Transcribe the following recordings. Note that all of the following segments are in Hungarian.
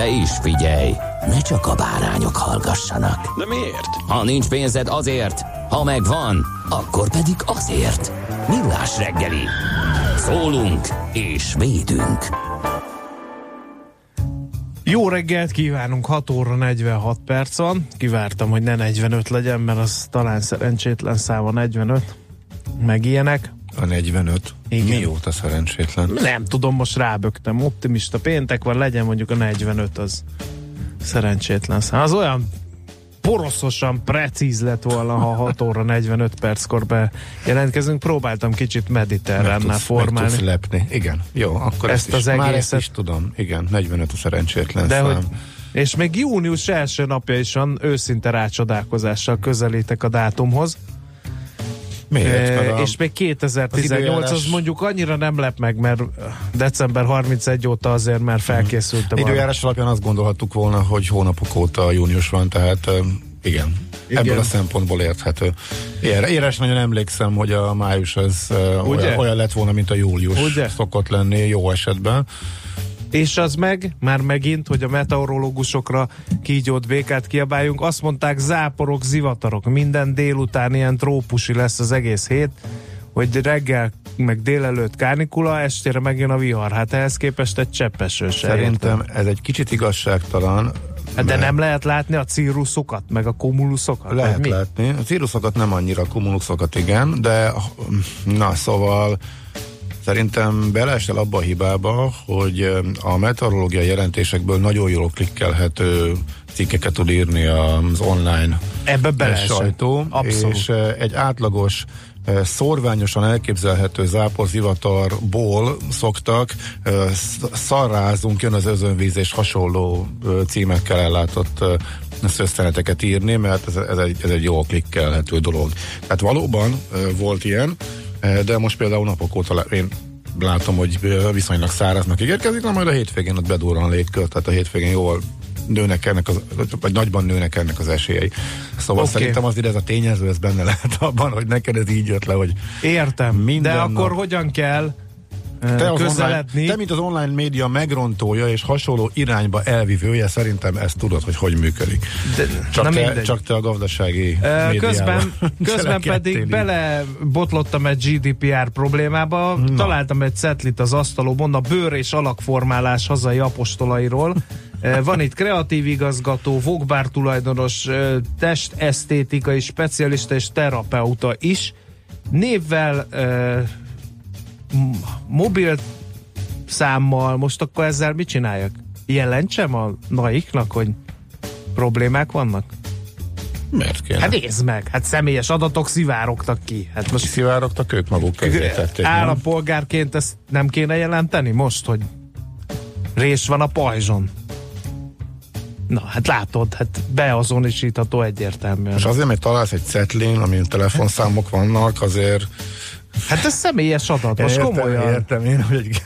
De is figyelj, ne csak a bárányok hallgassanak. De miért? Ha nincs pénzed azért, ha megvan, akkor pedig azért. Millás reggeli. Szólunk és védünk. Jó reggelt kívánunk, 6 óra 46 perc van. Kivártam, hogy ne 45 legyen, mert az talán szerencsétlen száma 45. Meg ilyenek. A 45. Igen. Mióta szerencsétlen? Nem tudom, most rábögtem. Optimista péntek van, legyen mondjuk a 45, az szerencsétlen szám. Az olyan poroszosan precíz lett volna, ha 6 óra 45 perckor bejelentkezünk. Próbáltam kicsit mediterránnál formálni. Meg tudsz lepni. Igen. Jó, akkor Ezt ezt, az is, már ezt egészet- is tudom. Igen, 45 a szerencsétlen De szám. hogy, és még június első napja is van, őszinte rácsodálkozással közelítek a dátumhoz. Miért? A- és még 2018 az időjárás- mondjuk annyira nem lep meg, mert december 31 óta azért már felkészültem. arra. Időjárás alapján azt gondolhattuk volna, hogy hónapok óta június van, tehát igen. Igen. Ebből a szempontból érthető. Ér, éres nagyon emlékszem, hogy a május az olyan, olyan lett volna, mint a július Ugye? szokott lenni jó esetben. És az meg, már megint, hogy a meteorológusokra kígyót békát kiabáljunk, azt mondták záporok, zivatarok, minden délután ilyen trópusi lesz az egész hét, hogy reggel meg délelőtt kánikula, estére megjön a vihar. Hát ehhez képest egy cseppeső se Szerintem értem. ez egy kicsit igazságtalan. Hát de nem lehet látni a círuszokat, meg a kumuluszokat? Lehet mi? látni. A círuszokat nem annyira, a kumulusokat igen, de na szóval szerintem beleesel abba a hibába, hogy a meteorológiai jelentésekből nagyon jól klikkelhető cikkeket tud írni az online Ebbe beleesett. sajtó, Abszolút. és ö, egy átlagos ö, szorványosan elképzelhető záporzivatarból szoktak sz- szarrázunk, jön az özönvíz és hasonló címekkel ellátott szösszeneteket írni, mert ez, ez, egy, ez egy jól klikkelhető dolog. Tehát valóban volt ilyen, de most például napok óta én látom, hogy viszonylag száraznak ígérkezik, na majd a hétvégén ott bedurran a légkör, tehát a hétvégén jól nőnek ennek az, vagy nagyban nőnek ennek az esélyei. Szóval okay. szerintem azért ez a tényező, ez benne lehet abban, hogy neked ez így jött le, hogy Értem, Minden de nap. akkor hogyan kell te, az online, közeledni? te, mint az online média megrontója és hasonló irányba elvivője, szerintem ezt tudod, hogy hogy működik. De, Csak, na te, mindegy. csak te a gazdasági médiával Közben, közben pedig belebotlottam egy GDPR problémába, Na. találtam egy cetlit az asztalomon a bőr és alakformálás hazai apostolairól. Van itt kreatív igazgató, vogbár tulajdonos, testesztétikai specialista és terapeuta is. Névvel, mobil számmal, most akkor ezzel mit csináljak? Jelentsem a naiknak, hogy problémák vannak? Miért kéne? Hát nézd meg, hát személyes adatok szivárogtak ki. Hát most Kiszivárogtak ők maguk közé tették, állampolgárként ezt nem kéne jelenteni most, hogy rés van a pajzson. Na, hát látod, hát beazonosítható egyértelműen. És azért, mert találsz egy cetlin, amin telefonszámok vannak, azért Hát ez személyes adat, most értem, komolyan. értem én, hogy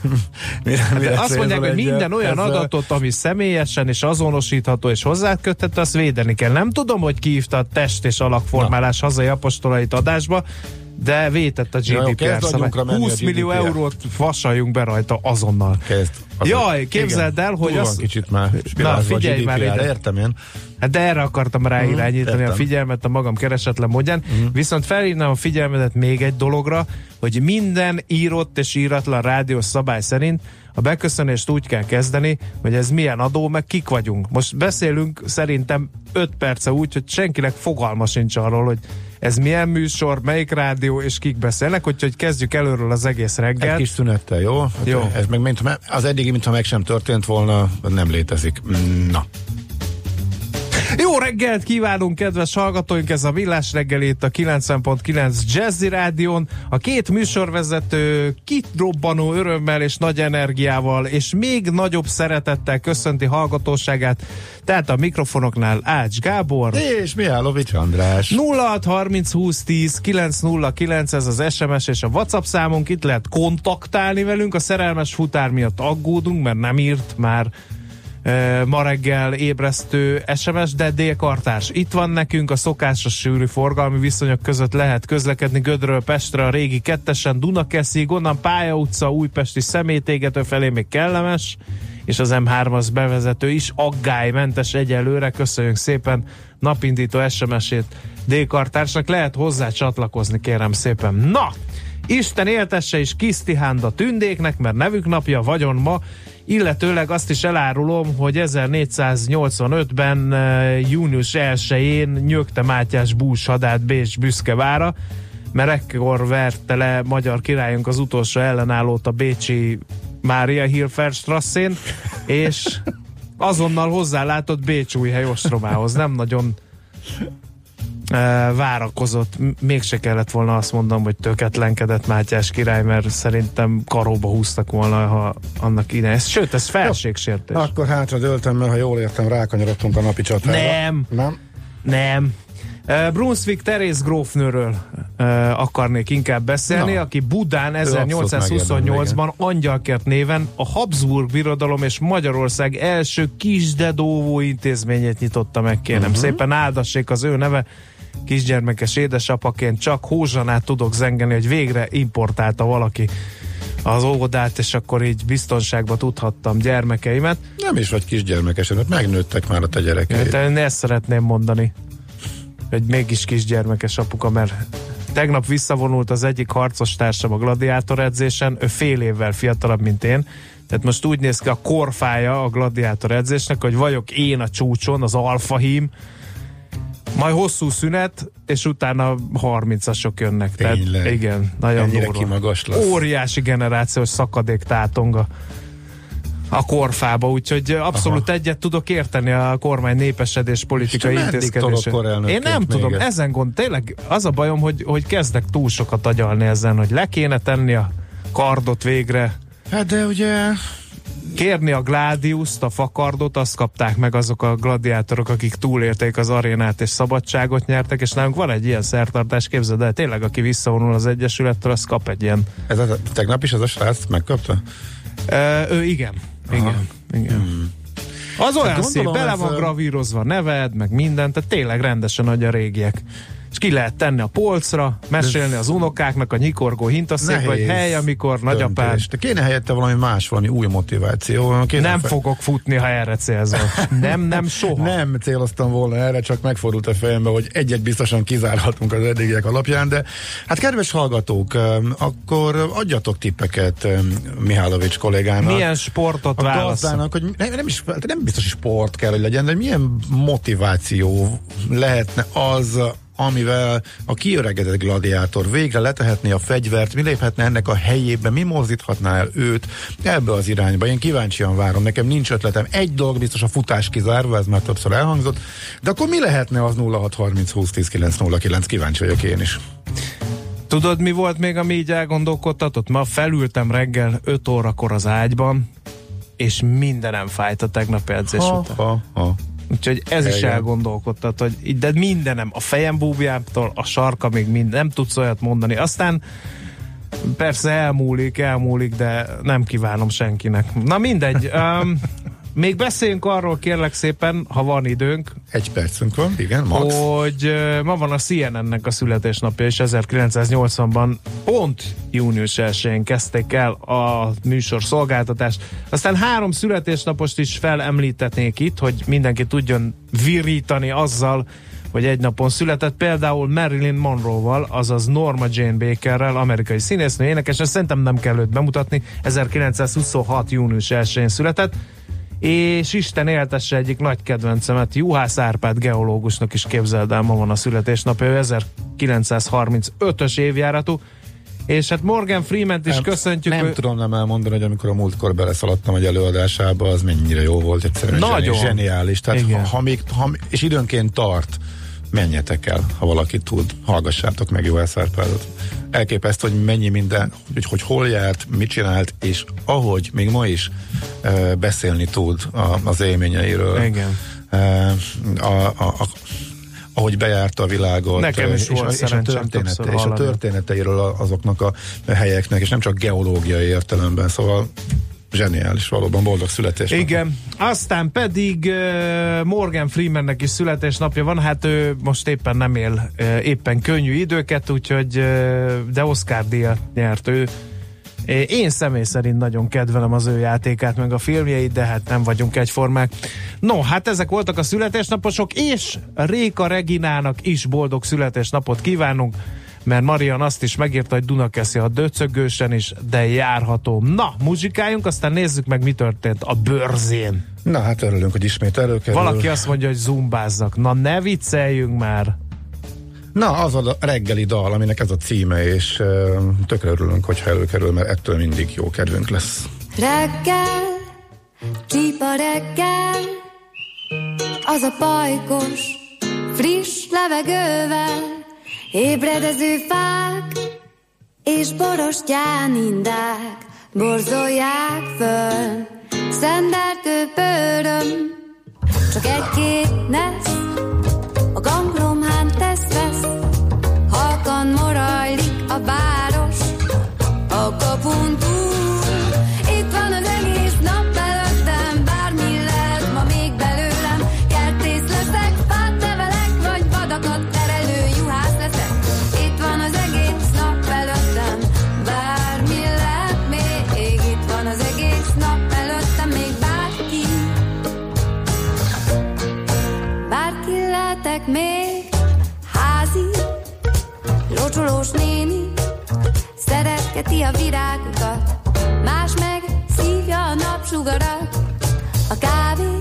mire, De mire azt mondják, hogy minden olyan ezzel- adatot, ami személyesen és azonosítható és hozzáköthető, azt védeni kell. Nem tudom, hogy ki hívta a test és alakformálás hazai apostolait adásba, de vétett a GDPR szabály. agyunkra menni a 20 millió eurót vasaljunk be rajta azonnal. Kezd. Az- Jaj, képzeld el, hogy az- kicsit már Na, a figyelj már ide. Értem én. Hát de erre akartam ráirányítani a értem. figyelmet a magam keresetlen módján. Viszont felhívnám a figyelmedet még egy dologra, hogy minden írott és íratlan rádiós szabály szerint A beköszönést úgy kell kezdeni, hogy ez milyen adó, meg kik vagyunk. Most beszélünk szerintem 5 perce úgy, hogy senkinek fogalma sincs arról, hogy ez milyen műsor, melyik rádió, és kik beszélnek, úgyhogy kezdjük előről az egész reggel. Egy kis szünettel, jó? Hát Jó. Ez meg mint, az eddigi, mintha meg sem történt volna, nem létezik. Na. Jó reggelt kívánunk, kedves hallgatóink! Ez a Villás reggel itt a 90.9 Jazzy Rádion. A két műsorvezető kitrobbanó örömmel és nagy energiával és még nagyobb szeretettel köszönti hallgatóságát. Tehát a mikrofonoknál Ács Gábor. És Mihálovics András. 0630 20 10 909 ez az SMS és a WhatsApp számunk, itt lehet kontaktálni velünk, a szerelmes futár miatt aggódunk, mert nem írt már ma reggel ébresztő SMS, de délkartárs. Itt van nekünk a szokásos sűrű forgalmi viszonyok között lehet közlekedni Gödről Pestre a régi kettesen Dunakeszig, onnan Pálya utca, Újpesti szemétégető felé még kellemes, és az M3-as bevezető is aggálymentes egyelőre. Köszönjük szépen napindító SMS-ét D-kartársnak. Lehet hozzá csatlakozni, kérem szépen. Na! Isten éltesse is Kisztihánd a tündéknek, mert nevük napja vagyon ma, illetőleg azt is elárulom, hogy 1485-ben eh, június 1-én nyögte Mátyás Bús hadát Bécs büszkevára, mert ekkor verte le magyar királyunk az utolsó ellenállót a Bécsi Mária Hilferstrasszén, és azonnal hozzálátott Bécsújhely ostromához. Nem nagyon várakozott. Mégse kellett volna azt mondom, hogy töketlenkedett Mátyás király, mert szerintem karóba húztak volna, ha annak ide. Ez, sőt, ez felségsértés. Akkor hátra döltem, mert ha jól értem, rákanyarodtunk a napi csatára. Nem. Nem? Nem. Uh, Brunswick Terész grófnőről uh, akarnék inkább beszélni, Na. aki Budán abszolút 1828-ban angyalkert néven a Habsburg birodalom és Magyarország első kisdedóvó intézményét nyitotta meg, kérem uh-huh. szépen áldassék az ő neve. Kisgyermekes édesapaként csak hózsanát tudok zengeni, hogy végre importálta valaki az óvodát, és akkor így biztonságba tudhattam gyermekeimet. Nem is vagy kisgyermekesen, mert megnőttek már a te gyerekeid. Hát én ezt szeretném mondani, hogy mégis kisgyermekes apuka, mert tegnap visszavonult az egyik harcos társam a gladiátor edzésen, ő fél évvel fiatalabb, mint én, tehát most úgy néz ki a korfája a gladiátor edzésnek, hogy vagyok én a csúcson, az alfahím, majd hosszú szünet, és utána 30-asok jönnek. Tényleg? Tehát igen, nagyon Ennyire durva. kimagaslasz? Óriási generációs szakadék tátonga a korfába, úgyhogy abszolút Aha. egyet tudok érteni a kormány népesedés politikai intézkedése. Én nem tudom, ezt? ezen gond, tényleg az a bajom, hogy, hogy kezdek túl sokat agyalni ezen, hogy le kéne tenni a kardot végre, Hát de ugye kérni a Gladiuszt, a fakardot, azt kapták meg azok a gladiátorok, akik túlérték az arénát és szabadságot nyertek, és nálunk van egy ilyen szertartás, képzeld el, tényleg, aki visszavonul az Egyesülettől, az kap egy ilyen. ez a, tegnap is az a srác megkapta? Ö, ő igen, igen, igen. Hmm. Az olyan szép, gondolom, bele van gravírozva neved, meg minden, tehát tényleg rendesen nagy a régiek. És ki lehet tenni a polcra, mesélni az unokáknak a nyikorgó hintaszék, vagy hely, amikor nagyapád. De kéne helyette valami más, valami új motiváció. Kéne nem fe- fogok futni, ha erre célzol. Nem, nem, soha. Nem céloztam volna erre, csak megfordult a fejembe, hogy egyet biztosan kizárhatunk az eddigiek alapján, de hát kedves hallgatók, akkor adjatok tippeket Mihálovics kollégának. Milyen sportot a válasz? gazdának, hogy nem, nem, is, nem biztos, hogy sport kell, hogy legyen, de milyen motiváció lehetne az, amivel a kiöregedett gladiátor végre letehetné a fegyvert, mi léphetne ennek a helyébe, mi mozdíthatná el őt ebbe az irányba. Én kíváncsian várom, nekem nincs ötletem. Egy dolog biztos a futás kizárva, ez már többször elhangzott, de akkor mi lehetne az 0630 20 10 909? Kíváncsi vagyok én is. Tudod, mi volt még, ami így elgondolkodtatott? Ma felültem reggel 5 órakor az ágyban, és mindenem fájt a tegnapi edzés Ha, után. ha, ha. Úgyhogy ez is Igen. elgondolkodtat, hogy de mindenem, a fejem búbjától, a sarka még mind, nem tudsz olyat mondani. Aztán persze elmúlik, elmúlik, de nem kívánom senkinek. Na mindegy. Um, még beszéljünk arról kérlek szépen, ha van időnk, Egy percünk van, igen, max. hogy ma van a CNN-nek a születésnapja, és 1980-ban pont június 1-én kezdték el a műsor szolgáltatást. Aztán három születésnapost is felemlítetnék itt, hogy mindenki tudjon virítani azzal, hogy egy napon született, például Marilyn Monroe-val, azaz Norma Jane Bakerrel, amerikai színésznő, énekes, ezt szerintem nem kell őt bemutatni, 1926. június 1-én született, és Isten éltesse egyik nagy kedvencemet, Juhász Árpád geológusnak is képzeld el, ma van a születésnapja, ő 1935-ös évjáratú, és hát Morgan Freeman-t is nem, köszöntjük. Nem ő... tudom nem elmondani, hogy amikor a múltkor beleszaladtam egy előadásába, az mennyire jó volt, egyszerűen Nagyon. zseniális. Tehát ha, ha még, ha, és időnként tart, menjetek el, ha valaki tud, hallgassátok meg jó Árpádot. Elképesztő, hogy mennyi minden, hogy, hogy hol járt, mit csinált, és ahogy még ma is e, beszélni tud a, az élményeiről. Igen. E, a, a, a, ahogy bejárta a világot. Nekem is és, volt a, és, a története, és a történeteiről azoknak a helyeknek, és nem csak geológiai értelemben, szóval zseniális valóban, boldog születés. Igen, aztán pedig Morgan Freemannek is születésnapja van, hát ő most éppen nem él éppen könnyű időket, úgyhogy uh, de Oscar díjat nyert ő. Én személy szerint nagyon kedvelem az ő játékát, meg a filmjeit, de hát nem vagyunk egyformák. No, hát ezek voltak a születésnaposok, és Réka Reginának is boldog születésnapot kívánunk, mert Marian azt is megírta, hogy Dunakeszi a döcögősen is, de járható. Na, muzsikáljunk, aztán nézzük meg, mi történt a bőrzén. Na hát örülünk, hogy ismét előkerül. Valaki azt mondja, hogy zumbázzak. Na, ne vicceljünk már. Na, az a reggeli dal, aminek ez a címe, és uh, tökre örülünk, hogyha előkerül, mert ettől mindig jó kedvünk lesz. Reggel, csípa reggel, az a pajkos, friss levegővel, ébredező fák és borostyán indák borzolják föl. Szendeltő pöröm, csak egy-két nesz, a ganglomhán tesz-vesz, halkan morajlik a város, a kapun túl. Szeretgeti a virágokat, más meg szívja a napsugarat, a kávé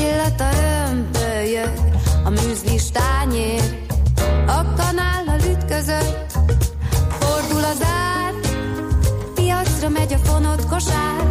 illata örömből jött, a műzlis tányér, a kanállal ütközött, fordul az ár, piacra megy a fonott kosár,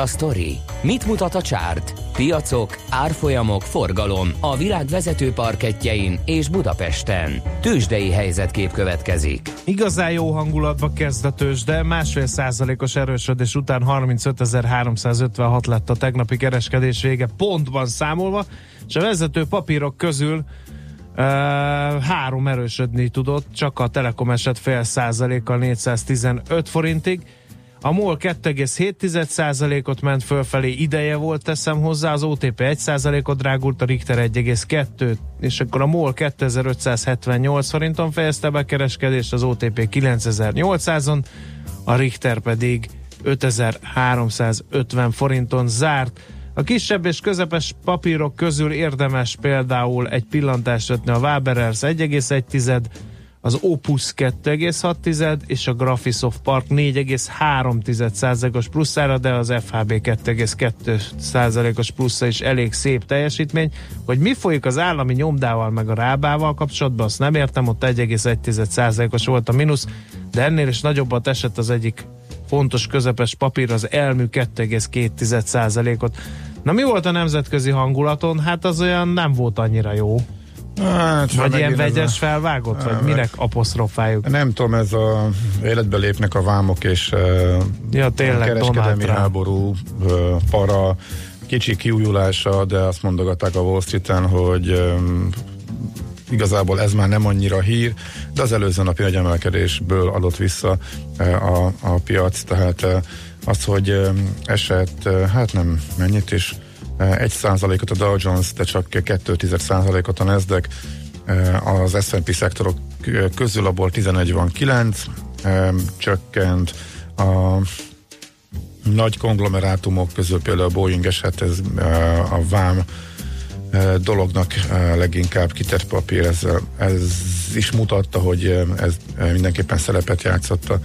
a sztori? Mit mutat a csárt? Piacok, árfolyamok, forgalom a világ vezető parketjein és Budapesten. Tősdei helyzetkép következik. Igazán jó hangulatba kezd a tőzsde, másfél százalékos erősödés után 35.356 lett a tegnapi kereskedés vége pontban számolva, és a vezető papírok közül uh, három erősödni tudott, csak a Telekom esett fél százalékkal 415 forintig, a MOL 2,7%-ot ment fölfelé, ideje volt, teszem hozzá, az OTP 1%-ot drágult, a Richter 1,2, és akkor a MOL 2578 forinton fejezte be kereskedést, az OTP 9800-on, a Richter pedig 5350 forinton zárt. A kisebb és közepes papírok közül érdemes például egy pillantást vetni a Waberers 1,1, az Opus 2,6 és a Graphisoft Park 4,3 os plusszára, de az FHB 2,2 os plusza is elég szép teljesítmény. Hogy mi folyik az állami nyomdával meg a rábával kapcsolatban, azt nem értem, ott 1,1 os volt a mínusz, de ennél is nagyobbat esett az egyik fontos közepes papír, az elmű 2,2 ot Na mi volt a nemzetközi hangulaton? Hát az olyan nem volt annyira jó. Hát, vagy ilyen vegyes a... felvágott, vagy minek apostrofáljuk? Nem tudom, ez a életbe lépnek a vámok és ja, tényleg, a kereskedelmi háború, para, kicsi kiújulása, de azt mondogatták a Wall Street-en, hogy igazából ez már nem annyira hír, de az előző napi nagy emelkedésből adott vissza a, a piac, tehát az, hogy esett, hát nem mennyit is, 1 százalékot a Dow Jones, de csak 2 százalékot a Nasdaq, az S&P szektorok közül abból 11 van 9, csökkent a nagy konglomerátumok közül például a Boeing eset, ez a vám dolognak leginkább kitett papír, ez, ez is mutatta, hogy ez mindenképpen szerepet játszott a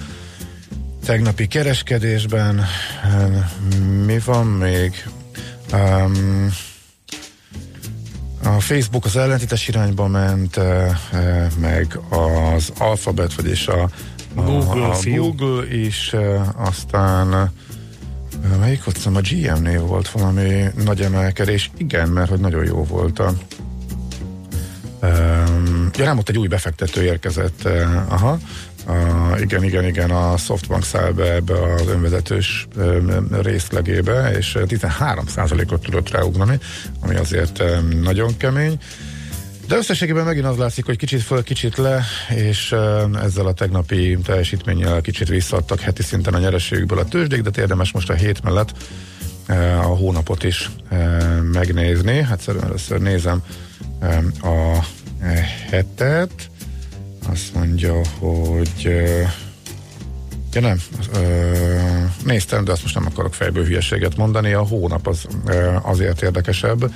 tegnapi kereskedésben. Mi van még? Um, a Facebook az ellentétes irányba ment, meg az Alphabet, vagyis a, a Google, a Google is, aztán melyik ott a GM-nél volt valami nagy emelkedés, igen, mert hogy nagyon jó volt a um, ja nem, ott egy új befektető érkezett, uh, aha, Uh, igen, igen, igen, a Softbank száll be ebbe az önvezetős részlegébe, és 13%-ot tudott ráugrani, ami azért nagyon kemény. De összességében megint az látszik, hogy kicsit föl, kicsit le, és ezzel a tegnapi teljesítménnyel kicsit visszaadtak heti szinten a nyereségükből a tőzsdék, de érdemes most a hét mellett a hónapot is megnézni. Hát először nézem a hetet, azt mondja, hogy Ja nem, néztem, de azt most nem akarok fejből hülyeséget mondani. A hónap az azért érdekesebb,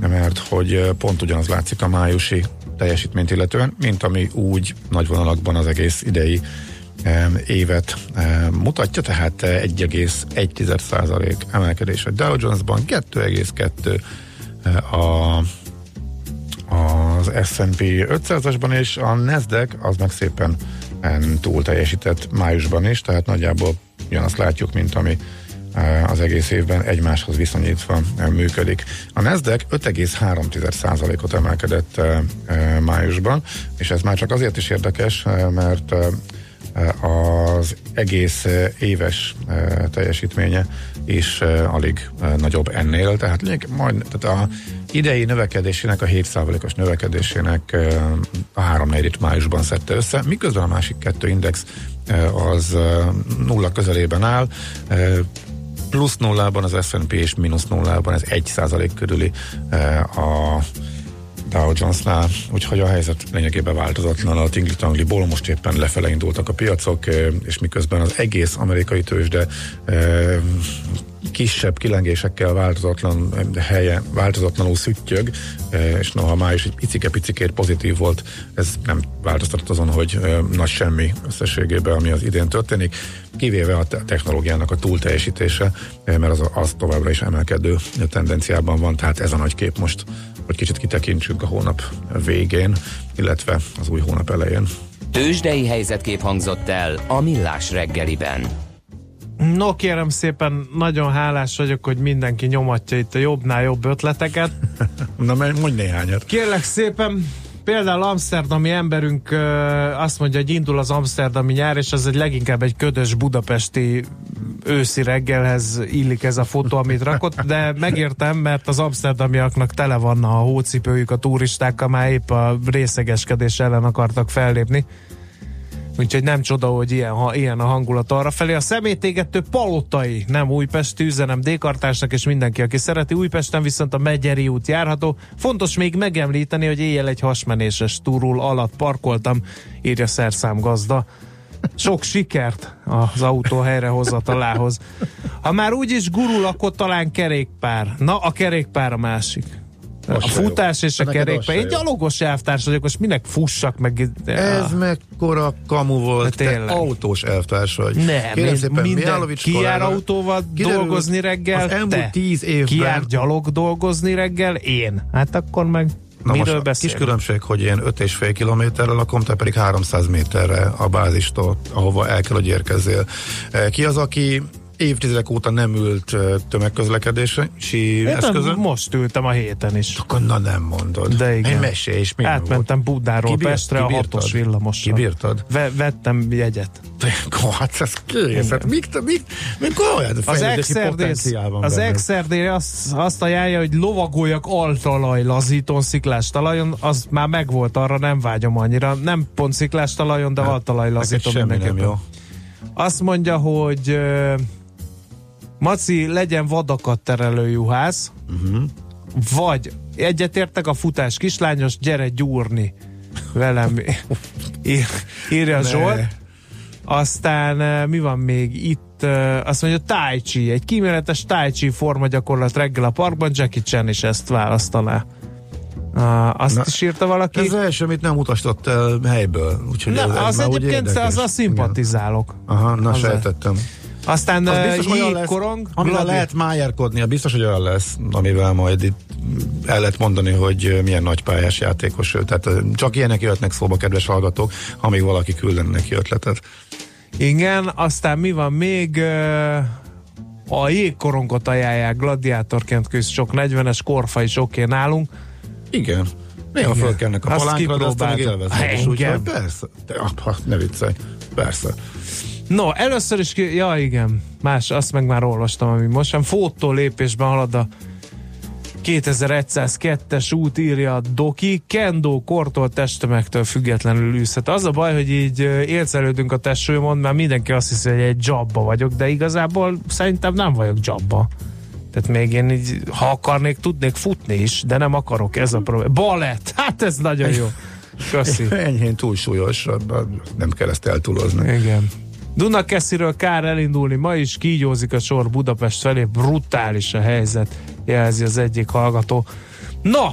mert hogy pont ugyanaz látszik a májusi teljesítményt illetően, mint ami úgy nagy vonalakban az egész idei évet mutatja, tehát 1,1% emelkedés a Dow Jones-ban, 2,2 a az S&P 500-asban, és a Nasdaq az meg szépen túl teljesített májusban is, tehát nagyjából ugyanazt látjuk, mint ami e, az egész évben egymáshoz viszonyítva e, működik. A Nasdaq 5,3%-ot emelkedett e, májusban, és ez már csak azért is érdekes, mert az egész éves teljesítménye is alig nagyobb ennél, tehát majd tehát a idei növekedésének, a 7%-os növekedésének a három negyedét májusban szedte össze, miközben a másik kettő index az nulla közelében áll, plusz nullában az S&P és mínusz nullában, ez 1% körüli a Dow Jonesnál, úgyhogy a helyzet lényegében változatlan a tingli-tangliból, most éppen lefele indultak a piacok, és miközben az egész amerikai tőzsde kisebb kilengésekkel változatlan helye, változatlanul szüttyög, és noha már is egy picike-picikért pozitív volt, ez nem változtatott azon, hogy nagy semmi összességében, ami az idén történik, kivéve a technológiának a túlteljesítése, mert az, az továbbra is emelkedő tendenciában van, tehát ez a nagy kép most hogy kicsit kitekintsünk a hónap végén, illetve az új hónap elején. Tőzsdei helyzetkép hangzott el a Millás reggeliben. No kérem szépen, nagyon hálás vagyok, hogy mindenki nyomatja itt a jobbnál jobb ötleteket. Na, mondj néhányat. Kérlek szépen, például amsterdami emberünk azt mondja, hogy indul az amsterdami nyár, és ez egy leginkább egy ködös budapesti őszi reggelhez illik ez a fotó, amit rakott, de megértem, mert az amsterdamiaknak tele van a hócipőjük a turistákkal, már épp a részegeskedés ellen akartak fellépni. Úgyhogy nem csoda, hogy ilyen, ha, ilyen a hangulat arra felé. A szemétégető palotai, nem újpesti üzenem dékartásnak, és mindenki, aki szereti. Újpesten viszont a Megyeri út járható. Fontos még megemlíteni, hogy éjjel egy hasmenéses túrul alatt parkoltam, írja szerszám gazda. Sok sikert az autó helyrehozatalához. Ha már úgyis gurul, akkor talán kerékpár. Na, a kerékpár a másik. A futás és a kerékpár. Én gyalogos elvtárs vagyok, most minek fussak meg? Ez mekkora kamu volt, Hát te autós elvtárs vagy. Nem, Kérem szépen, minden, ki jár autóval Kiderül, dolgozni reggel? Az elmúlt Te. tíz évben... Ki jár gyalog dolgozni reggel? Én. Hát akkor meg Na miről most beszélünk? kis különbség, hogy én 5,5 kilométerrel lakom, te pedig 300 méterre a bázistól, ahova el kell, hogy érkezzél. Eh, Ki az, aki évtizedek óta nem ült tömegközlekedési Én eszközön? most ültem a héten is. Akkor na nem mondod. De igen. Egy mesé, és mi Átmentem Budáról Kibírt- Pestre a kibírtad? hatos villamossal. Kibírtad? Ve- vettem jegyet. volt? Hát ez kész. Hát mik, mik, mik olyan Az van az? XRD azt, azt ajánlja, hogy lovagoljak altalaj lazítón, sziklás talajon, az már megvolt, arra nem vágyom annyira. Nem pont sziklás talajon, de altalaj lazítón semmi nem mindenképpen. Azt mondja, hogy Maci legyen vadakat terelő juhász, uh-huh. vagy egyetértek a futás kislányos, gyere gyúrni velem, ír, írja Ne. Zsolt. Aztán ö, mi van még itt? ö, Azt mondja, Tai Chi, egy kíméletes Tai Chi forma gyakorlat reggel a parkban, Jackie Chan is ezt választaná. Uh, azt Na, is írta valaki. Ez az első, amit nem utastott el helyből. Úgyhogy Nem, ez, ez az már úgy egyébként érdekes. az a szimpatizálok. Igen. Aha, na Az- sejtettem. Aztán Az uh, biztos olyan lesz, jégkorong, amivel gladi- lehet májárkodnia, biztos, hogy olyan lesz, amivel majd itt el lehet mondani, hogy milyen nagy pályás játékos ő. Tehát csak ilyenek jöhetnek szóba, kedves hallgatók, amíg valaki küldene neki ötletet. Igen, aztán mi van még? A jégkorongot ajánlják gladiátorként köz sok 40-es korfa is oké nálunk. Igen. Néha fölkelnek a palánkra, de aztán. Engem. Úgyhogy persze. Apa, ne viccelj. Persze. No, először is, ki, ja igen, más, azt meg már olvastam, ami most sem. Fótó lépésben halad a 2102-es út írja a Doki, Kendo kortól testtömegtől függetlenül űzhet. Az a baj, hogy így élcelődünk a testsúlyomon, mert mindenki azt hiszi, hogy egy jobba vagyok, de igazából szerintem nem vagyok jobba. Tehát még én így, ha akarnék, tudnék futni is, de nem akarok, ez a probléma. Balett, hát ez nagyon jó. Köszi. Enyhén túlsúlyos, nem kell ezt eltúlozni. Igen. Dunakesziről kár elindulni, ma is kígyózik a sor Budapest felé, brutális a helyzet, jelzi az egyik hallgató. No,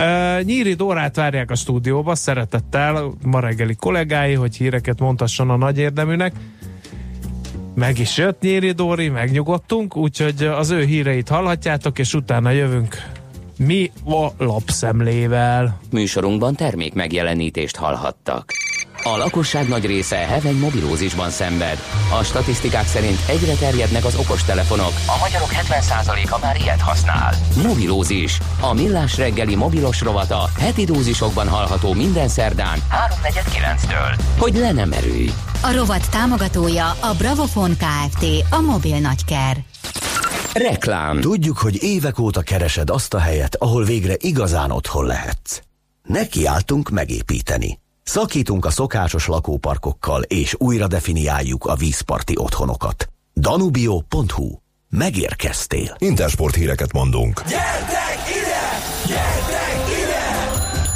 Uh, Nyíri Dórát várják a stúdióba, szeretettel ma reggeli kollégái, hogy híreket mondhasson a nagy érdeműnek. Meg is jött Nyíri Dóri, megnyugodtunk, úgyhogy az ő híreit hallhatjátok, és utána jövünk mi a lapszemlével. Műsorunkban termék megjelenítést hallhattak. A lakosság nagy része heveny mobilózisban szenved. A statisztikák szerint egyre terjednek az okostelefonok. A magyarok 70%-a már ilyet használ. Mobilózis. A millás reggeli mobilos rovata heti dózisokban hallható minden szerdán 3.49-től. Hogy le nem erőj. A rovat támogatója a Bravofon Kft. A mobil nagyker. Reklám. Tudjuk, hogy évek óta keresed azt a helyet, ahol végre igazán otthon lehetsz. Nekiálltunk megépíteni. Szakítunk a szokásos lakóparkokkal, és újra definiáljuk a vízparti otthonokat. Danubio.hu. Megérkeztél. Intersport híreket mondunk.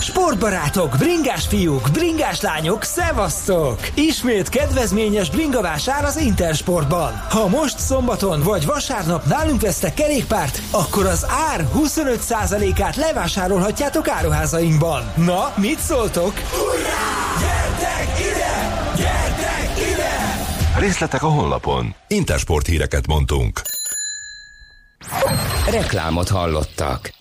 Sportbarátok, bringás fiúk, bringás lányok, szevasztok! Ismét kedvezményes bringavásár az Intersportban. Ha most szombaton vagy vasárnap nálunk vesztek kerékpárt, akkor az ár 25%-át levásárolhatjátok áruházainkban. Na, mit szóltok? Részletek a honlapon. Intersport híreket mondtunk. Reklámot hallottak.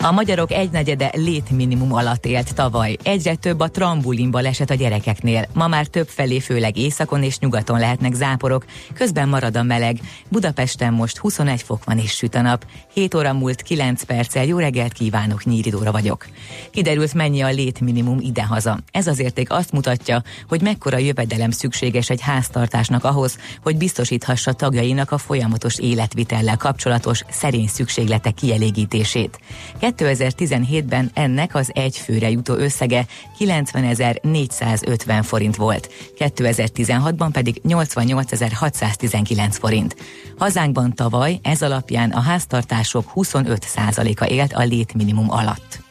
A magyarok egynegyede létminimum alatt élt tavaly. Egyre több a trambulin baleset a gyerekeknél. Ma már több felé, főleg északon és nyugaton lehetnek záporok, közben marad a meleg. Budapesten most 21 fok van és süt a nap. 7 óra múlt 9 perccel. Jó reggelt kívánok, Nyíridóra vagyok. Kiderült mennyi a létminimum idehaza. Ez az érték azt mutatja, hogy mekkora jövedelem szükséges egy háztartásnak ahhoz, hogy biztosíthassa tagjainak a folyamatos életvitellel kapcsolatos szerény szükségletek kielégítését. 2017-ben ennek az egy főre jutó összege 90.450 forint volt, 2016-ban pedig 88.619 forint. Hazánkban tavaly ez alapján a háztartások 25%-a élt a létminimum alatt.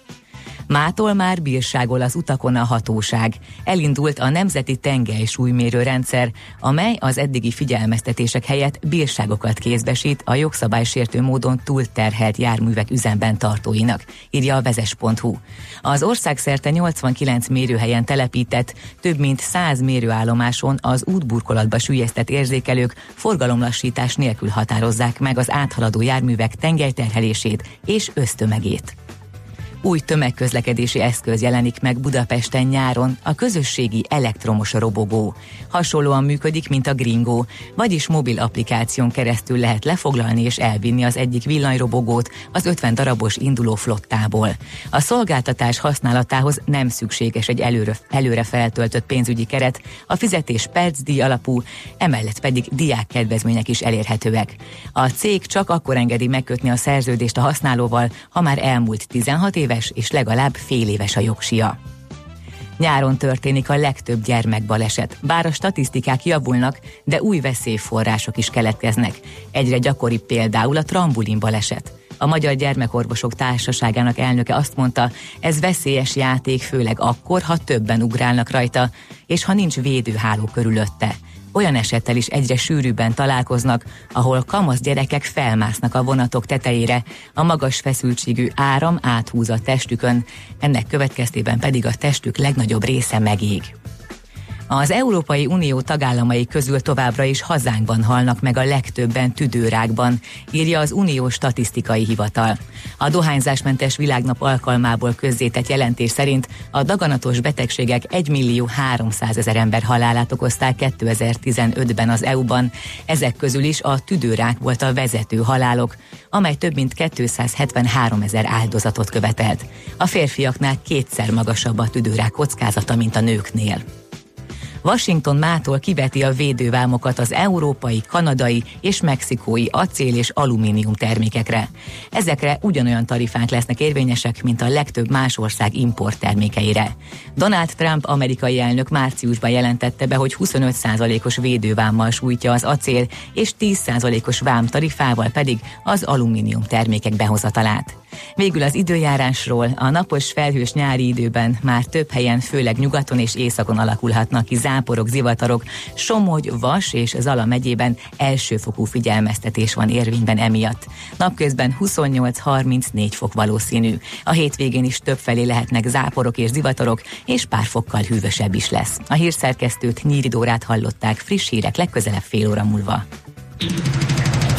Mától már bírságol az utakon a hatóság. Elindult a Nemzeti Tengely Súlymérő Rendszer, amely az eddigi figyelmeztetések helyett bírságokat kézbesít a jogszabálysértő módon túlterhelt járművek üzemben tartóinak, írja a vezes.hu. Az országszerte 89 mérőhelyen telepített, több mint 100 mérőállomáson az útburkolatba sülyeztett érzékelők forgalomlassítás nélkül határozzák meg az áthaladó járművek tengelyterhelését és ösztömegét új tömegközlekedési eszköz jelenik meg Budapesten nyáron, a közösségi elektromos robogó. Hasonlóan működik, mint a Gringo, vagyis mobil applikáción keresztül lehet lefoglalni és elvinni az egyik villanyrobogót az 50 darabos induló flottából. A szolgáltatás használatához nem szükséges egy előre, előre feltöltött pénzügyi keret, a fizetés percdíj alapú, emellett pedig diák kedvezmények is elérhetőek. A cég csak akkor engedi megkötni a szerződést a használóval, ha már elmúlt 16 éves és legalább fél éves a jogsia. Nyáron történik a legtöbb gyermekbaleset, bár a statisztikák javulnak, de új veszélyforrások is keletkeznek. Egyre gyakoribb például a trambulin baleset. A Magyar Gyermekorvosok Társaságának elnöke azt mondta, ez veszélyes játék főleg akkor, ha többen ugrálnak rajta, és ha nincs védőháló körülötte olyan esettel is egyre sűrűbben találkoznak, ahol kamasz gyerekek felmásznak a vonatok tetejére, a magas feszültségű áram áthúz a testükön, ennek következtében pedig a testük legnagyobb része megég. Az Európai Unió tagállamai közül továbbra is hazánkban halnak meg a legtöbben tüdőrákban, írja az Unió Statisztikai Hivatal. A dohányzásmentes világnap alkalmából közzétett jelentés szerint a daganatos betegségek 1 millió 300 ezer ember halálát okozták 2015-ben az EU-ban. Ezek közül is a tüdőrák volt a vezető halálok, amely több mint 273 ezer áldozatot követelt. A férfiaknál kétszer magasabb a tüdőrák kockázata, mint a nőknél. Washington mától kiveti a védővámokat az európai, kanadai és mexikói acél és alumínium termékekre. Ezekre ugyanolyan tarifák lesznek érvényesek, mint a legtöbb más ország import termékeire. Donald Trump amerikai elnök márciusban jelentette be, hogy 25%-os védővámmal sújtja az acél, és 10%-os vámtarifával pedig az alumínium termékek behozatalát. Végül az időjárásról a napos felhős nyári időben már több helyen, főleg nyugaton és északon alakulhatnak ki záporok, zivatarok. Somogy, Vas és Zala megyében elsőfokú figyelmeztetés van érvényben emiatt. Napközben 28-34 fok valószínű. A hétvégén is több felé lehetnek záporok és zivatarok, és pár fokkal hűvösebb is lesz. A hírszerkesztőt Nyíridórát hallották friss hírek legközelebb fél óra múlva.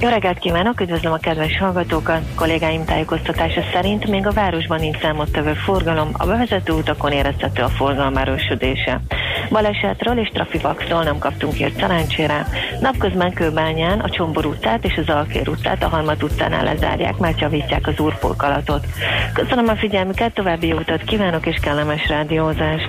Jó reggelt kívánok, üdvözlöm a kedves hallgatókat! Kollégáim tájékoztatása szerint még a városban nincs számottevő forgalom, a bevezető utakon érezhető a forgalom erősödése. Balesetről és trafivaxról nem kaptunk hírt szerencsére. Napközben Kőbányán a Csombor utcát és az Alkér utcát a Halmat utcánál lezárják, mert javítják az úrpolkalatot. Köszönöm a figyelmüket, további jó utat kívánok és kellemes rádiózást!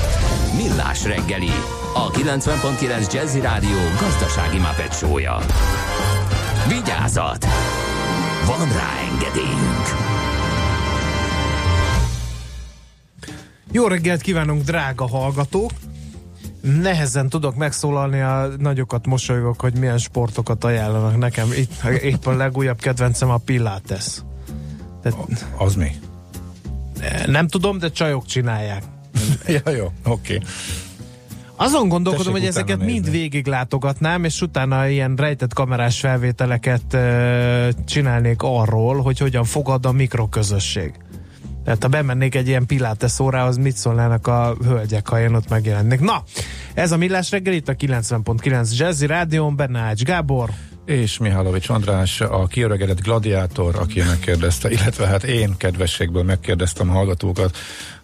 Millás reggeli, a 90.9 Jazzy Rádió gazdasági mapetsója. Vigyázat! Van rá engedélyünk! Jó reggelt kívánunk, drága hallgatók! Nehezen tudok megszólalni, a nagyokat mosolygok, hogy milyen sportokat ajánlanak nekem. Itt épp a legújabb kedvencem a Pilates. Tehát, Az mi? nem tudom, de csajok csinálják. ja, jó, oké. Okay. Azon gondolkodom, Tessék hogy ezeket nézni. mind végig látogatnám, és utána ilyen rejtett kamerás felvételeket uh, csinálnék arról, hogy hogyan fogad a mikroközösség. Tehát ha bemennék egy ilyen pilates órához, mit szólnának a hölgyek, ha én ott megjelennék. Na, ez a Millás reggel itt a 90.9 Jazzy Rádión, benne Ács Gábor. És Mihálovics András, a kiöregedett gladiátor, aki megkérdezte, illetve hát én kedvességből megkérdeztem a hallgatókat,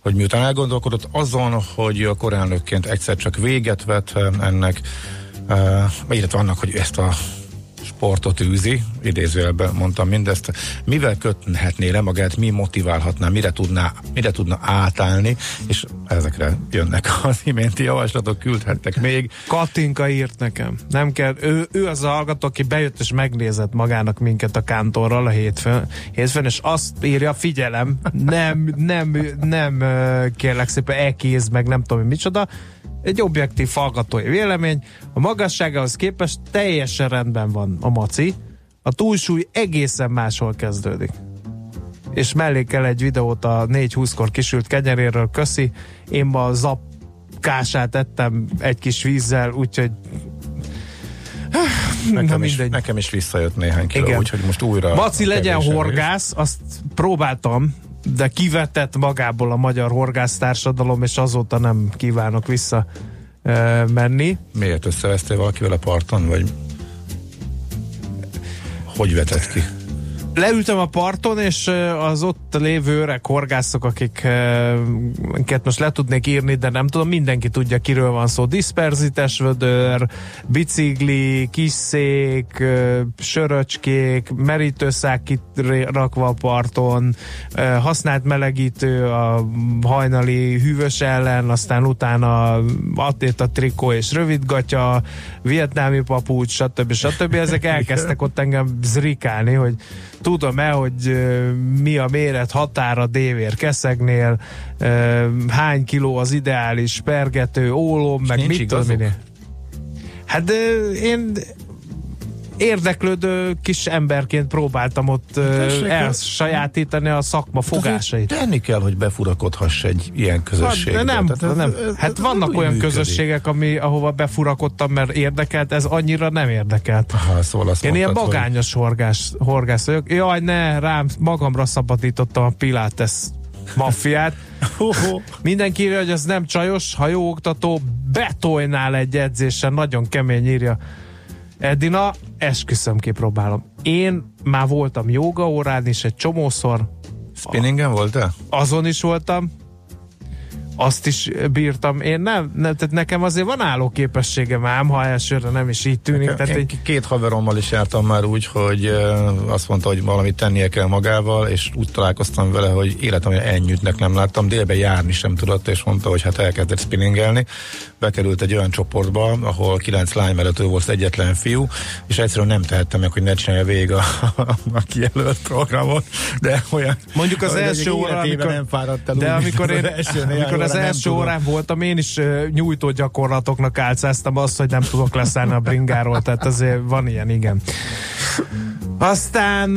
hogy miután elgondolkodott azon, hogy a koránlőkként egyszer csak véget vet ennek, uh, illetve annak, hogy ezt a sportot űzi, idézőjelben mondtam mindezt, mivel köthetné le magát, mi motiválhatná, mire tudná, mire tudna átállni, és ezekre jönnek az iménti javaslatok, küldhettek még. Katinka írt nekem. Nem kell, ő, ő az a hallgató, aki bejött és megnézett magának minket a kántorral a hétfőn, hétfőn és azt írja, figyelem, nem, nem, nem ö, kérlek szépen ekéz, meg nem tudom, micsoda, egy objektív hallgatói vélemény, a magasságához képest teljesen rendben van a maci, a túlsúly egészen máshol kezdődik. És mellé kell egy videót a 4-20-kor kisült kenyeréről, köszi, én ma a zapkását ettem egy kis vízzel, úgyhogy Nekem, is, nekem is visszajött néhány kiló, Igen. úgyhogy most újra... Maci legyen kevés horgász, azt próbáltam, de kivetett magából a magyar horgásztársadalom, és azóta nem kívánok vissza ö, menni. Miért összevesztél valakivel a parton, vagy hogy vetett ki? Leültem a parton, és az ott lévő öreg horgászok, akiket most le tudnék írni, de nem tudom, mindenki tudja, kiről van szó. Disperzites vödör, bicikli, kisszék, ö, söröcskék, merítőszák rakva a parton, használt melegítő a hajnali hűvös ellen, aztán utána attét a trikó és rövidgatya, vietnámi papucs, stb. stb. Ezek elkezdtek ott engem zrikálni, hogy tudom-e, hogy mi a méret határa dévér keszegnél, hány kiló az ideális pergető, ólom, meg mit tudom. Hát én érdeklődő kis emberként próbáltam ott ö, Tessék, elsajátítani a szakma fogásait. Tenni kell, hogy befurakodhass egy ilyen közösségbe. Hát, nem, Tehát ez- nem. ez- Hát vannak olyan működik. közösségek, ami, ahova befurakodtam, mert érdekelt, ez annyira nem érdekelt. Aha, szóval azt Én ilyen mondtad, hogy- magányos horgás, horgász vagyok. Jaj, ne, rám, magamra szabadítottam a Pilates maffiát. Mindenki írja, hogy ez nem csajos, ha jó oktató, betolnál egy edzésen, nagyon kemény írja. Edina, esküszöm, kipróbálom. Én már voltam joga órán is egy csomószor, Spinningen voltál? azon is voltam, azt is bírtam. Én nem, nem tehát nekem azért van állóképességem ám, ha elsőre nem is így tűnik. Tehát Én egy, két haverommal is jártam már úgy, hogy azt mondta, hogy valamit tennie kell magával, és úgy találkoztam vele, hogy életemben ennyitnek nem láttam, délben járni sem tudott, és mondta, hogy hát elkezdett spinningelni. Bekerült egy olyan csoportba, ahol kilenc lány mellett ő volt egyetlen fiú, és egyszerűen nem tehettem meg, hogy ne csinálja végig a, a kijelölt programot, de olyan... Mondjuk az első óra, amikor, nem fáradt el de úgy, amikor, én, amikor az első órán voltam, én is nyújtó gyakorlatoknak álcáztam azt, hogy nem tudok leszállni a bringáról, tehát azért van ilyen, igen. Aztán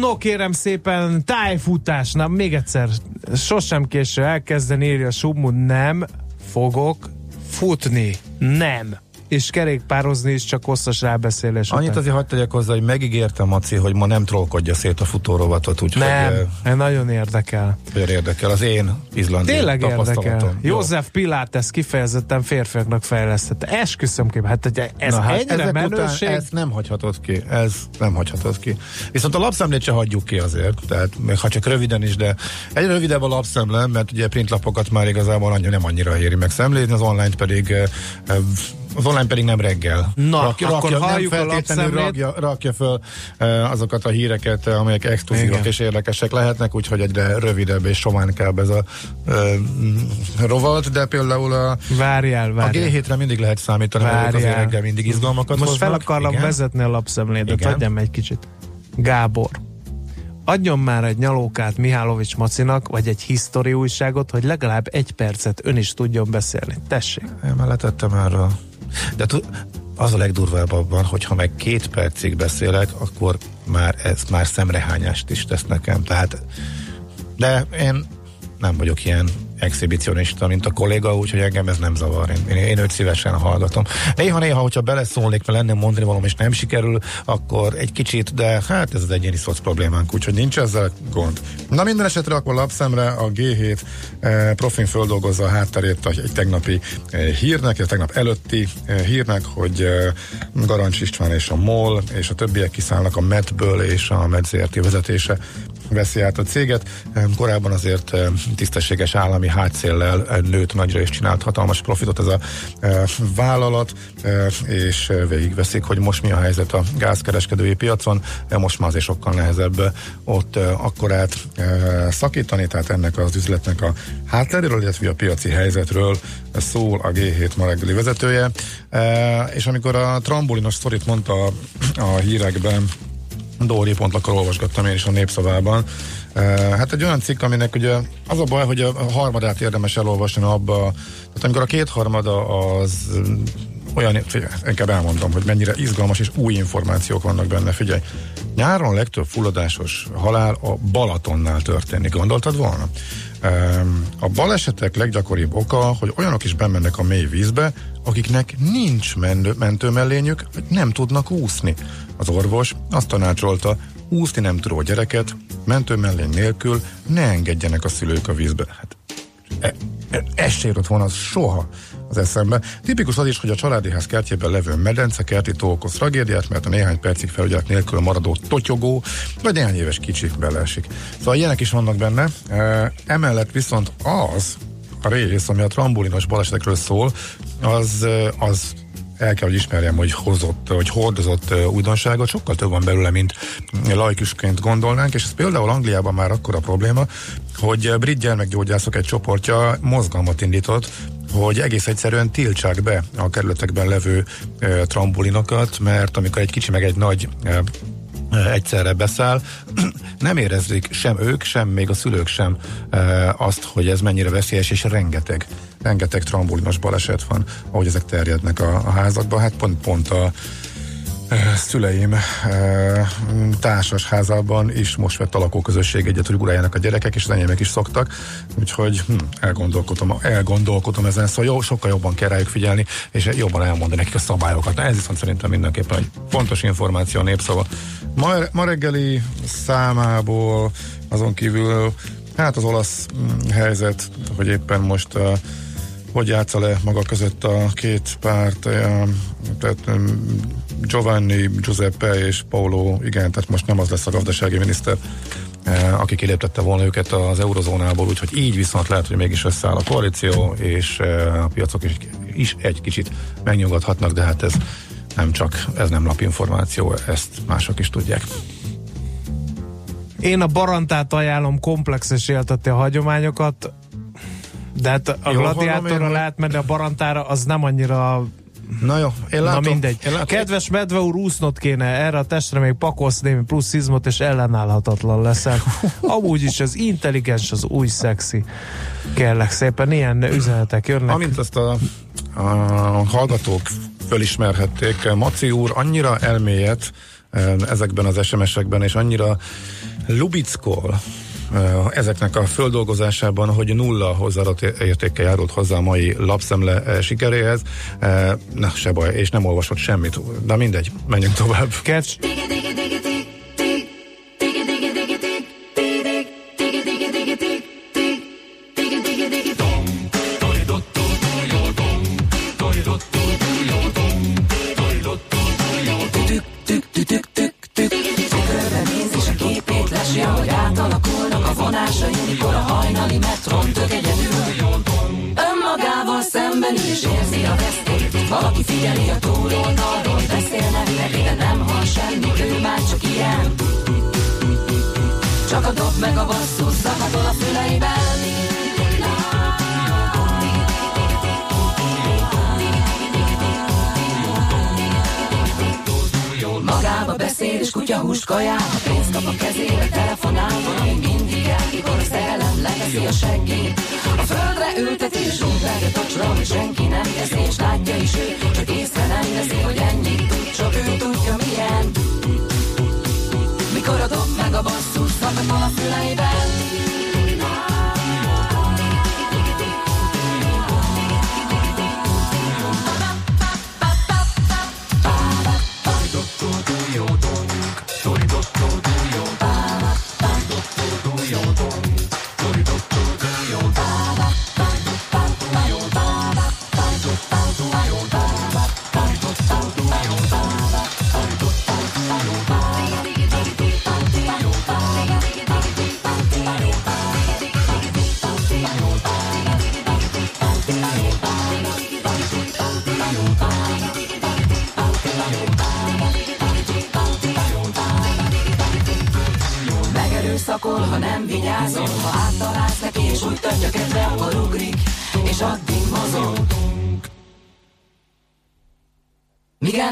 no kérem szépen, tájfutás, na még egyszer, sosem késő elkezdeni, írja Submund, nem fogok futni. Nem. És kerékpározni is csak hosszas rábeszélés Annyit után. azért hagyd tegyek hozzá, hogy megígértem, Maci, hogy ma nem trollkodja szét a futórovatot, úgyhogy Nem, eh, ez nagyon érdekel. Olyan érdekel, az én izlandi Tényleg érdekel. Jó. József Pilates kifejezetten férfiaknak fejlesztette. Esküszöm ki, hát hogy ez Na, hát ezek menőség. Után ezt nem hagyhatod ki. Ez nem hagyhatod ki. Viszont a lapszemlét se hagyjuk ki azért. Tehát még ha csak röviden is, de egy rövidebb a lapszemle, mert ugye printlapokat már igazából annyira nem annyira éri meg szemlézni, az online pedig eh, eh, az online pedig nem reggel. Na, akkor nem halljuk a feltétlenül lapszemlét. rakja, rakja föl eh, azokat a híreket, eh, amelyek exkluzívak és érdekesek lehetnek, úgyhogy egyre rövidebb és sománkább ez a eh, mm, rovat, de például a, Várjál, a várjál. G7-re mindig lehet számítani, ők azért Várjál. reggel mindig izgalmakat Most fel hoznak. akarlak Igen. vezetni a lapszemlédet, adjam egy kicsit. Gábor, adjon már egy nyalókát Mihálovics Macinak, vagy egy hisztori újságot, hogy legalább egy percet ön is tudjon beszélni. Tessék. Én már letettem erről. De az a legdurvább abban, hogy ha meg két percig beszélek, akkor már ez már szemrehányást is tesz nekem. Tehát, de én nem vagyok ilyen exhibicionista, mint a kolléga, úgyhogy engem ez nem zavar. Én, én, én őt szívesen hallgatom. Néha-néha, hogyha beleszólnék, mert lenne mondani valami, és nem sikerül, akkor egy kicsit, de hát ez az egyéni szoc problémánk, úgyhogy nincs ezzel gond. Na minden esetre akkor lapszemre a G7 eh, profin földolgozza a hátterét egy, tegnapi eh, hírnek, egy tegnap előtti eh, hírnek, hogy eh, Garancs István és a MOL és a többiek kiszállnak a MET-ből és a MET vezetése veszi át a céget. Eh, Korábban azért eh, tisztességes állami hátszéllel nőtt nagyra és csinált hatalmas profitot ez a eh, vállalat, eh, és végigveszik, hogy most mi a helyzet a gázkereskedői piacon. Eh, Most már azért sokkal nehezebb eh, ott eh, akkorát szakítani, tehát ennek az üzletnek a hátteréről, illetve a piaci helyzetről szól a G7 ma reggeli vezetője. És amikor a trambolinos sztorit mondta a hírekben, Dóri pontlakor olvasgattam én is a népszavában. Hát egy olyan cikk, aminek ugye az a baj, hogy a harmadát érdemes elolvasni abba, tehát amikor a kétharmada az um, olyan, figyelj, inkább elmondom, hogy mennyire izgalmas és új információk vannak benne, figyelj. Nyáron a legtöbb fulladásos halál a Balatonnál történik, gondoltad volna? A balesetek leggyakoribb oka, hogy olyanok is bemennek a mély vízbe, akiknek nincs mentő, mentőmellényük, vagy nem tudnak úszni. Az orvos azt tanácsolta, úszni nem tudó gyereket, mentőmellény nélkül ne engedjenek a szülők a vízbe. Hát ez se jutott volna soha az eszembe. Tipikus az is, hogy a családi ház kertjében levő medence kertító okoz tragédiát, mert a néhány percig felügyelet nélkül maradó totyogó, vagy néhány éves kicsi beleesik. Szóval ilyenek is vannak benne. E, emellett viszont az, a rész, ami a trambulinos balesetekről szól, az, e, az el kell, hogy ismerjem, hogy hozott, hogy hordozott újdonságot, sokkal több van belőle, mint laikusként gondolnánk, és ez például Angliában már akkor a probléma, hogy brit gyermekgyógyászok egy csoportja mozgalmat indított, hogy egész egyszerűen tiltsák be a kerületekben levő uh, trambulinokat, mert amikor egy kicsi meg egy nagy uh, egyszerre beszáll, nem érezzék sem ők, sem még a szülők sem e, azt, hogy ez mennyire veszélyes, és rengeteg, rengeteg trambulinos baleset van, ahogy ezek terjednek a, a házakba. Hát pont, pont a e, szüleim e, társas házában is most vett a lakóközösség egyet, hogy uráljanak a gyerekek, és az enyémek is szoktak, úgyhogy hm, elgondolkodom, elgondolkodom ezen, szóval jó, sokkal jobban kell rájuk figyelni, és jobban elmondani nekik a szabályokat. Na, ez viszont szerintem mindenképpen egy fontos információ a népszava. Ma, ma reggeli számából azon kívül hát az olasz mm, helyzet, hogy éppen most uh, hogy játsza le maga között a két párt, tehát um, Giovanni, Giuseppe és Paolo, igen, tehát most nem az lesz a gazdasági miniszter, uh, aki kiléptette volna őket az eurozónából, úgyhogy így viszont lehet, hogy mégis összeáll a koalíció, és uh, a piacok is, is egy kicsit megnyugodhatnak, de hát ez nem csak, ez nem lapinformáció, ezt mások is tudják. Én a barantát ajánlom, komplex és élteti a hagyományokat, de hát a Jól gladiátorra én, lehet menni, a barantára az nem annyira Na jó, én látom. Na mindegy. Én látom. Kedves medve úr, úsznod kéne, erre a testre még pakolsz némi plusz szizmot, és ellenállhatatlan leszel. Amúgy is az intelligens, az új szexi. Kérlek szépen, ilyen üzenetek jönnek. Amint azt a, a hallgatók fölismerhették, Maci úr annyira elmélyed eh, ezekben az SMS-ekben, és annyira lubickol ezeknek a földolgozásában, hogy nulla hozzáadott értékkel járult hozzá a mai lapszemle eh, sikeréhez. Eh, Na, se baj, és nem olvasott semmit. De mindegy, menjünk tovább. Catch. Kajál A pénzt kap a kezébe, telefonál Valami mindig el, mikor a szerelem leveszi a seggét. A földre ülteti és rúgál a tocsra Hogy senki nem teszi és látja is ő Csak észre nem veszi, hogy ennyit tud Csak ő tudja milyen. Mikor a dob meg a basszus Szakadol a füleiben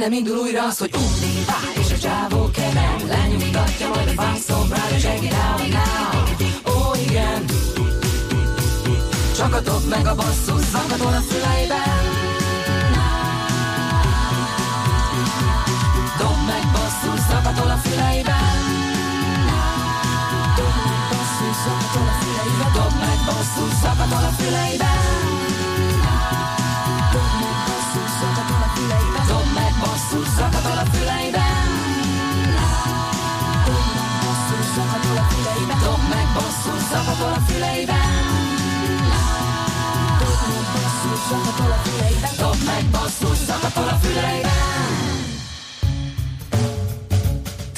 Míg el nem indul újra az, hogy Bá, és a csávó keven Lenyugtatja majd a fászomrát És now Ó, igen. Csak a dob meg a basszus Zakatol a füleiben. Dob meg basszus Zakatol a füleiben. Dob meg basszus, szakadol a füleiben. Dob basszus, szakadol a füleiben Dob meg basszus, szakadol a füleiben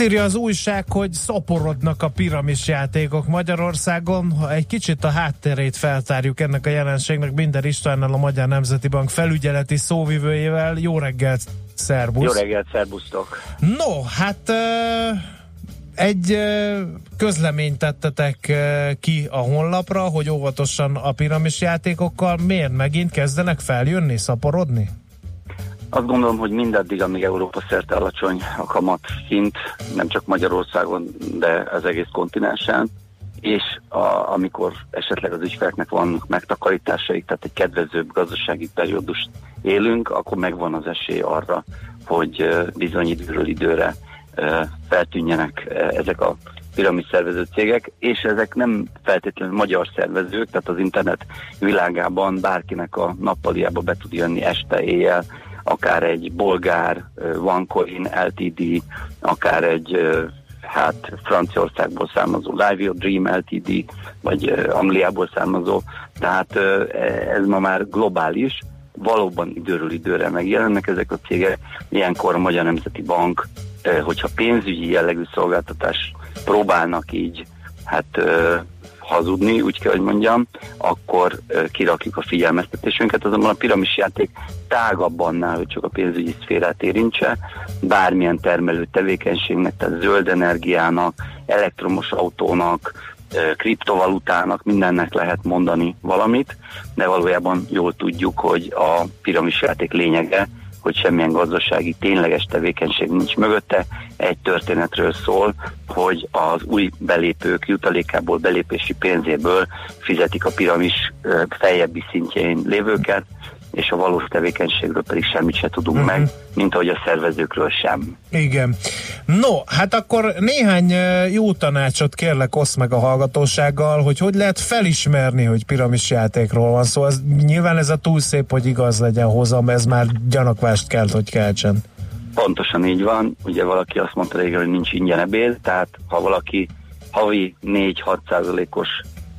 írja az újság, hogy szoporodnak a piramis játékok Magyarországon. Ha egy kicsit a háttérét feltárjuk ennek a jelenségnek, minden Istvánnal a Magyar Nemzeti Bank felügyeleti szóvivőjével. Jó reggelt, szervusz! Jó reggelt, szervusztok! No, hát ö, egy közleményt tettetek ki a honlapra, hogy óvatosan a piramis játékokkal. Miért megint kezdenek feljönni, szaporodni? Azt gondolom, hogy mindaddig, amíg Európa szerte alacsony a kamat szint, nem csak Magyarországon, de az egész kontinensen, és a, amikor esetleg az ügyfeleknek vannak megtakarításaik, tehát egy kedvezőbb gazdasági periódust élünk, akkor megvan az esély arra, hogy bizony időről időre feltűnjenek ezek a piramis szervező cégek, és ezek nem feltétlenül magyar szervezők, tehát az internet világában bárkinek a nappaliába be tud jönni este, éjjel, akár egy bolgár OneCoin Ltd, akár egy hát Franciaországból származó Live Your Dream Ltd, vagy Angliából származó, tehát uh, ez ma már globális, valóban időről időre megjelennek ezek a cégek, ilyenkor a Magyar Nemzeti Bank, hogyha pénzügyi jellegű szolgáltatás próbálnak így hát uh, hazudni, úgy kell, hogy mondjam, akkor uh, kirakjuk a figyelmeztetésünket, azonban a piramis játék tágabb annál, hogy csak a pénzügyi szférát érintse, bármilyen termelő tevékenységnek, tehát zöld energiának, elektromos autónak, kriptovalutának, mindennek lehet mondani valamit, de valójában jól tudjuk, hogy a piramis játék lényege, hogy semmilyen gazdasági tényleges tevékenység nincs mögötte. Egy történetről szól, hogy az új belépők jutalékából, belépési pénzéből fizetik a piramis feljebbi szintjén lévőket, és a valós tevékenységről pedig semmit se tudunk Mhm. meg, mint ahogy a szervezőkről sem. Igen. No, hát akkor néhány jó tanácsot kérlek oszd meg a hallgatósággal, hogy hogy lehet felismerni, hogy piramis játékról van szó. Ez, nyilván ez a túl szép, hogy igaz legyen hozzám, ez már gyanakvást kelt, hogy keltsen. Pontosan így van. Ugye valaki azt mondta régen, hogy nincs ingyen ebéd, tehát ha valaki havi 4-6 százalékos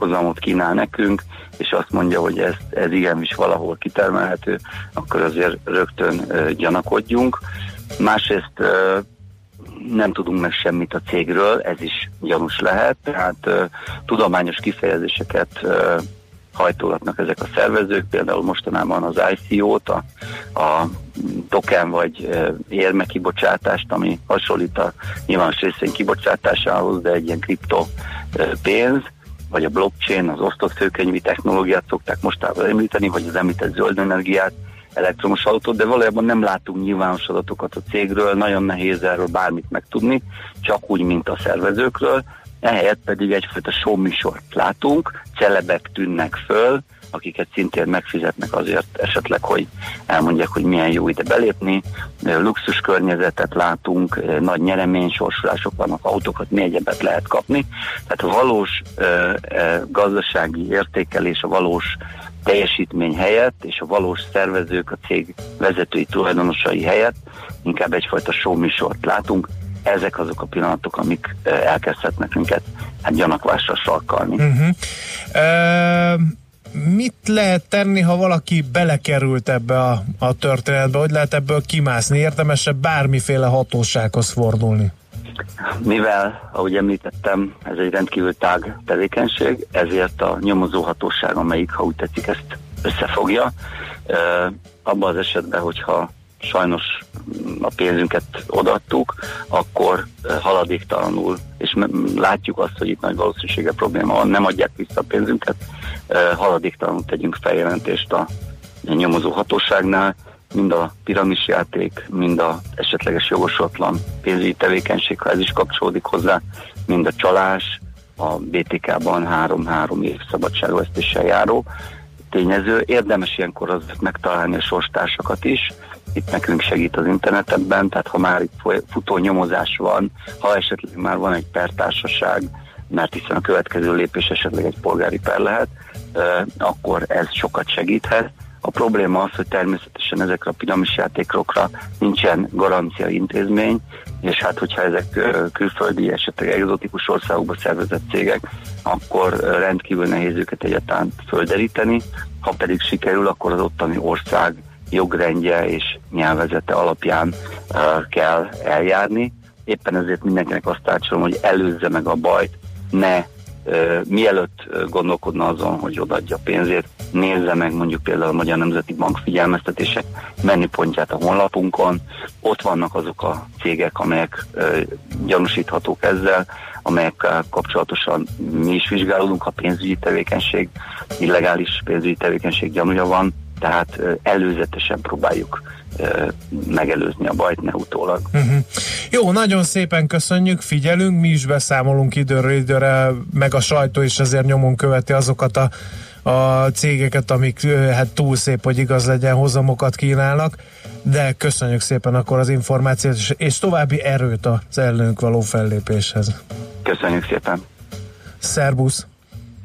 hozamot kínál nekünk, és azt mondja, hogy ez, ez igenis valahol kitermelhető, akkor azért rögtön gyanakodjunk. Másrészt nem tudunk meg semmit a cégről, ez is gyanús lehet, tehát tudományos kifejezéseket hajtogatnak ezek a szervezők, például mostanában az ICO-t, a, a token vagy érme kibocsátást, ami hasonlít a nyilvános részvény kibocsátásához, de egy ilyen kripto pénz, vagy a blockchain, az osztott főkönyvi technológiát szokták mostában említeni, vagy az említett zöld energiát, elektromos autót, de valójában nem látunk nyilvános adatokat a cégről, nagyon nehéz erről bármit megtudni, csak úgy, mint a szervezőkről. Ehelyett pedig egyfajta show műsort látunk, celebek tűnnek föl, akiket szintén megfizetnek azért esetleg, hogy elmondják, hogy milyen jó ide belépni. Luxus környezetet látunk, nagy nyereménysorsolások vannak, autókat egyebet lehet kapni. Tehát a valós gazdasági értékelés, a valós teljesítmény helyett, és a valós szervezők, a cég vezetői tulajdonosai helyett inkább egyfajta show műsort látunk. Ezek azok a pillanatok, amik elkezdhetnek minket hát gyanakvásra sarkalni. Uh-huh. E, mit lehet tenni, ha valaki belekerült ebbe a, a történetbe? Hogy lehet ebből kimászni? Érdemesebb bármiféle hatósághoz fordulni? Mivel, ahogy említettem, ez egy rendkívül tág tevékenység, ezért a nyomozóhatóság, amelyik, ha úgy tetszik, ezt összefogja. Abban az esetben, hogyha sajnos a pénzünket odaadtuk, akkor ö, haladéktalanul, és látjuk azt, hogy itt nagy valószínűsége probléma van, nem adják vissza a pénzünket, ö, haladéktalanul tegyünk feljelentést a nyomozóhatóságnál, mind a piramisjáték, mind a esetleges jogosatlan pénzügyi tevékenység, ha ez is kapcsolódik hozzá, mind a csalás, a BTK-ban három-három év szabadságvesztéssel járó tényező. Érdemes ilyenkor azért megtalálni a sorstársakat is, itt nekünk segít az internet ebben, tehát ha már itt futó nyomozás van, ha esetleg már van egy pertársaság, mert hiszen a következő lépés esetleg egy polgári per lehet, akkor ez sokat segíthet. A probléma az, hogy természetesen ezekre a piramis játékokra nincsen garancia intézmény, és hát hogyha ezek külföldi, esetleg egzotikus országokba szervezett cégek, akkor rendkívül nehéz őket egyáltalán földeríteni. Ha pedig sikerül, akkor az ottani ország jogrendje és nyelvezete alapján kell eljárni. Éppen ezért mindenkinek azt tanácsolom, hogy előzze meg a bajt, ne mielőtt gondolkodna azon, hogy odaadja pénzét, nézze meg mondjuk például a Magyar Nemzeti Bank figyelmeztetések menüpontját a honlapunkon. Ott vannak azok a cégek, amelyek gyanúsíthatók ezzel, amelyekkel kapcsolatosan mi is vizsgálódunk, ha pénzügyi tevékenység, illegális pénzügyi tevékenység gyanúja van, tehát előzetesen próbáljuk megelőzni a bajt, ne utólag. Uh-huh. Jó, nagyon szépen köszönjük, figyelünk, mi is beszámolunk időről időre, meg a sajtó is azért nyomon követi azokat a, a cégeket, amik hát túl szép, hogy igaz legyen, hozamokat kínálnak, de köszönjük szépen akkor az információt, és, és további erőt az ellenünk való fellépéshez. Köszönjük szépen! Szerbusz!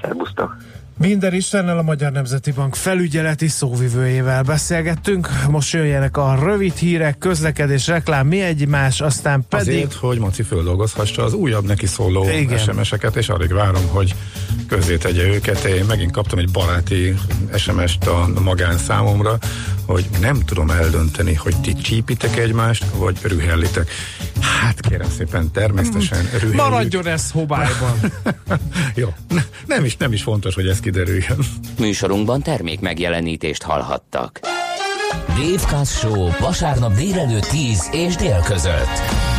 Szerbusztok! Binder Istennel a Magyar Nemzeti Bank felügyeleti szóvivőjével beszélgettünk. Most jöjjenek a rövid hírek, közlekedés, reklám, mi egymás, aztán pedig... Azért, hogy Maci földolgozhassa az újabb neki szóló Igen. SMS-eket, és alig várom, hogy közé tegye őket. Én megint kaptam egy baráti SMS-t a magán számomra, hogy nem tudom eldönteni, hogy ti csípitek egymást, vagy rühellitek. Hát kérem szépen, természetesen rühelljük. Maradjon ez hobályban. Jó, ne- nem is, nem is fontos, hogy ez kiderüljön. Műsorunkban termék megjelenítést hallhattak. Dave Show vasárnap délelőtt 10 és dél között.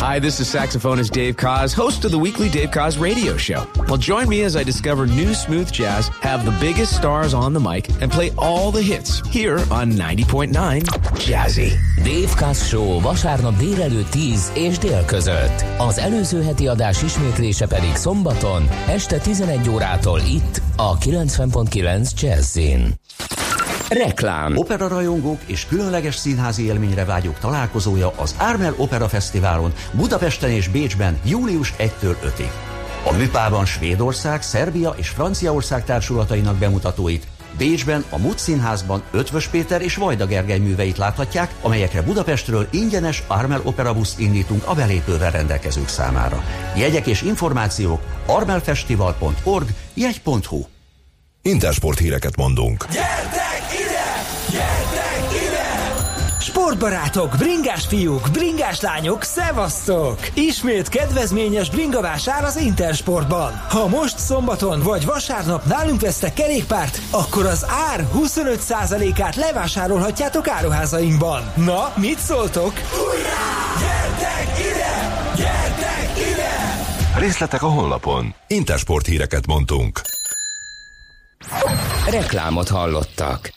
Hi, this is saxophonist Dave Koz, host of the weekly Dave Koz radio show. Well, join me as I discover new smooth jazz, have the biggest stars on the mic, and play all the hits here on 90.9 Jazzy. Dave Kass Show vasárnap délelőtt 10 és dél között. Az előző heti adás ismétlése pedig szombaton este 11 órától itt a 90.9 Jazzin. Reklám. Opera rajongók és különleges színházi élményre vágyók találkozója az Ármel Opera Fesztiválon Budapesten és Bécsben július 1-től 5-ig. A Műpában Svédország, Szerbia és Franciaország társulatainak bemutatóit, Bécsben a Mut Színházban Ötvös Péter és Vajda Gergely műveit láthatják, amelyekre Budapestről ingyenes Armel Opera busz indítunk a belépővel rendelkezők számára. Jegyek és információk armelfestival.org, jegy.hu Intersport híreket mondunk. Gyertek! Gyertek ide! Sportbarátok, bringás fiúk, bringás lányok, szevasztok! Ismét kedvezményes bringavásár az Intersportban. Ha most szombaton vagy vasárnap nálunk vesztek kerékpárt, akkor az ár 25%-át levásárolhatjátok áruházainkban. Na, mit szóltok? Hurrá! Gyertek ide! Gyertek ide! Részletek a honlapon. Intersport híreket mondtunk. Reklámot hallottak.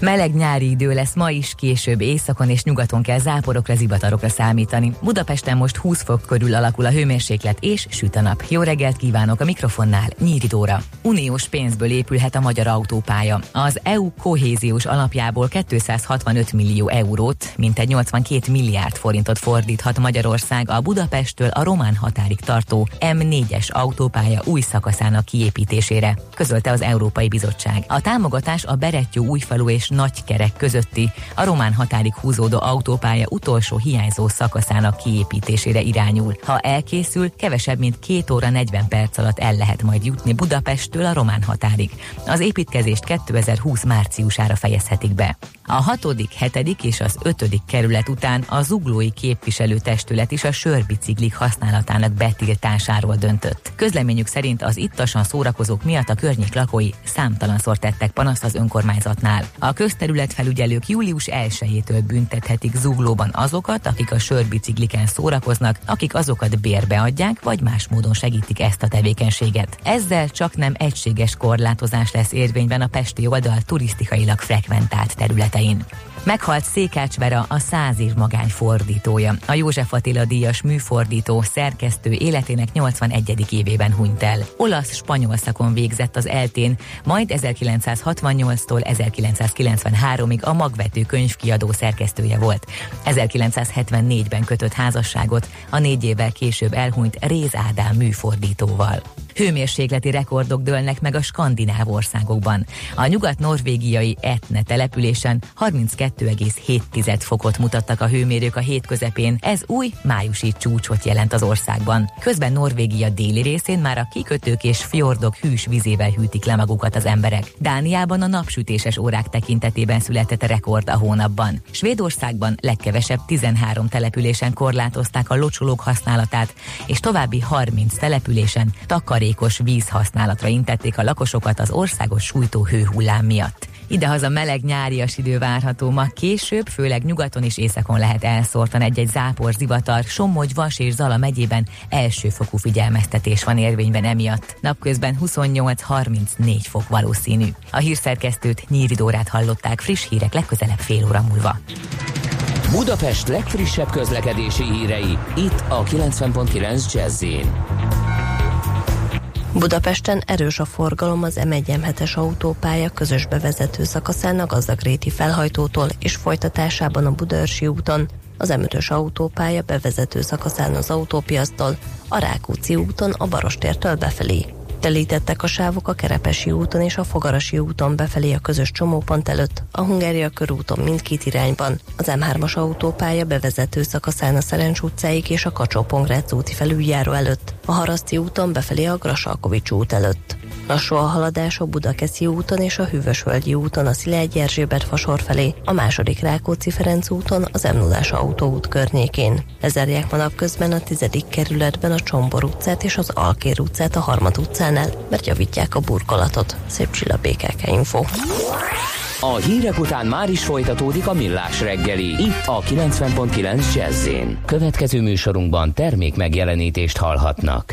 Meleg nyári idő lesz ma is, később északon és nyugaton kell záporokra, zivatarokra számítani. Budapesten most 20 fok körül alakul a hőmérséklet és süt a nap. Jó reggelt kívánok a mikrofonnál, Nyíri Dóra. Uniós pénzből épülhet a magyar autópálya. Az EU kohéziós alapjából 265 millió eurót, mintegy 82 milliárd forintot fordíthat Magyarország a Budapesttől a román határig tartó M4-es autópálya új szakaszának kiépítésére, közölte az Európai Bizottság. A támogatás a Berettyó újfalu és Nagykerek közötti a román határig húzódó autópálya utolsó hiányzó szakaszának kiépítésére irányul. Ha elkészül, kevesebb mint 2 óra 40 perc alatt el lehet majd jutni Budapesttől a román határig. Az építkezést 2020 márciusára fejezhetik be. A hatodik, hetedik és az ötödik kerület után a zuglói képviselőtestület is a sörbiciklik használatának betiltásáról döntött. Közleményük szerint az ittasan szórakozók miatt a környék lakói számtalanszor tettek panaszt az önkormányzatnál. A közterületfelügyelők július 1-től büntethetik zuglóban azokat, akik a sörbicikliken szórakoznak, akik azokat bérbe adják, vagy más módon segítik ezt a tevékenységet. Ezzel csak nem egységes korlátozás lesz érvényben a Pesti oldal turisztikailag frekventált Castaín. Meghalt Székács Vera, a száz év magány fordítója. A József Attila díjas műfordító, szerkesztő életének 81. évében hunyt el. Olasz-spanyol szakon végzett az eltén, majd 1968-tól 1993-ig a magvető könyvkiadó szerkesztője volt. 1974-ben kötött házasságot, a négy évvel később elhunyt Réz Ádám műfordítóval. Hőmérsékleti rekordok dőlnek meg a skandináv országokban. A nyugat-norvégiai Etne településen 32,7 fokot mutattak a hőmérők a hét közepén. Ez új májusi csúcsot jelent az országban. Közben Norvégia déli részén már a kikötők és fjordok hűs vizével hűtik le magukat az emberek. Dániában a napsütéses órák tekintetében született rekord a hónapban. Svédországban legkevesebb 13 településen korlátozták a locsolók használatát, és további 30 településen takarékos vízhasználatra intették a lakosokat az országos sújtó hőhullám miatt. Idehaza meleg nyárias idő várható ma később, főleg nyugaton és északon lehet elszórtan egy-egy zápor, zivatar, Somogy, Vas és Zala megyében elsőfokú figyelmeztetés van érvényben emiatt. Napközben 28-34 fok valószínű. A hírszerkesztőt Nyíri hallották friss hírek legközelebb fél óra múlva. Budapest legfrissebb közlekedési hírei, itt a 90.9 jazz Budapesten erős a forgalom az M1-M7-es autópálya közös bevezető szakaszán a Gazdagréti felhajtótól és folytatásában a Budaörsi úton, az M5-ös autópálya bevezető szakaszán az autópiasztól, a Rákóczi úton a Barostértől befelé. Telítettek a sávok a Kerepesi úton és a Fogarasi úton befelé a közös csomópont előtt, a Hungária körúton mindkét irányban, az M3-as autópálya bevezető szakaszán a Szerencs utcáig és a kacsó úti felüljáró előtt, a Haraszti úton befelé a Grasalkovics út előtt. Lassú a haladás a Budakeszi úton és a Hűvösvölgyi úton a Szilágy Erzsébet fasor felé, a második Rákóczi Ferenc úton az m 0 autóút környékén. Lezárják ma napközben a tizedik kerületben a Csombor utcát és az Alkér utcát a Harmad utcánál, mert javítják a burkolatot. Szép csilla BKK Info. A hírek után már is folytatódik a millás reggeli, itt a 90.9 jazz Következő műsorunkban termék megjelenítést hallhatnak.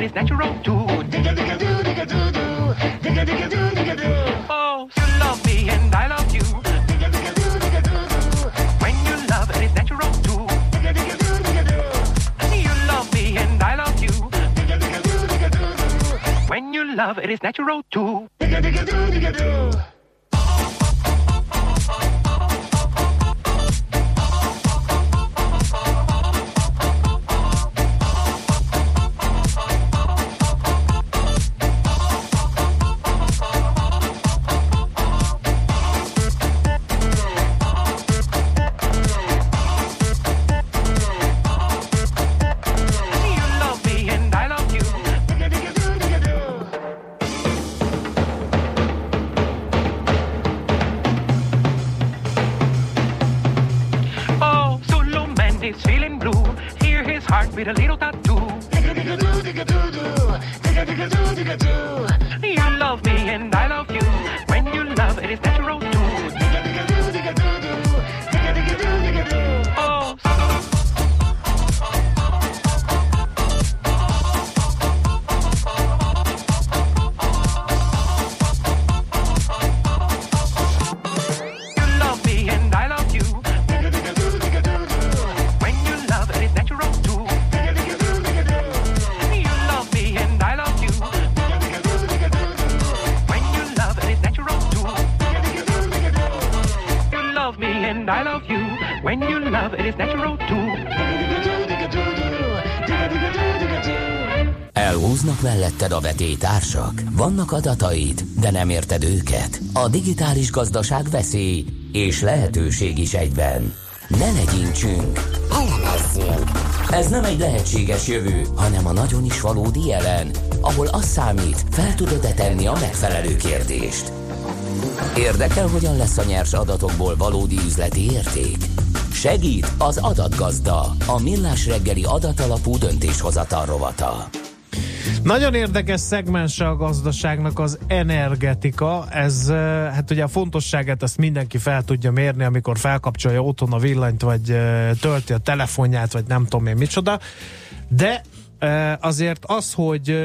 You love it is natural too. Digga digga doo digga doo doo. Digga digga doo digga doo. Oh, you love me and I love you. Digga digga doo digga doo doo. When you love it is natural too. Digga digga doo digga doo. You love me and I love you. Digga digga doo digga doo doo. When you love it is natural too. Vetétársak? Vannak adataid, de nem érted őket? A digitális gazdaság veszély és lehetőség is egyben. Ne legyintsünk! Elemezzünk! Ez nem egy lehetséges jövő, hanem a nagyon is valódi jelen, ahol az számít, fel tudod-e tenni a megfelelő kérdést. Érdekel, hogyan lesz a nyers adatokból valódi üzleti érték? Segít az adatgazda, a millás reggeli adatalapú döntéshozatal rovata. Nagyon érdekes szegmense a gazdaságnak az energetika. Ez, hát ugye a fontosságát ezt mindenki fel tudja mérni, amikor felkapcsolja otthon a villanyt, vagy tölti a telefonját, vagy nem tudom én micsoda. De azért az, hogy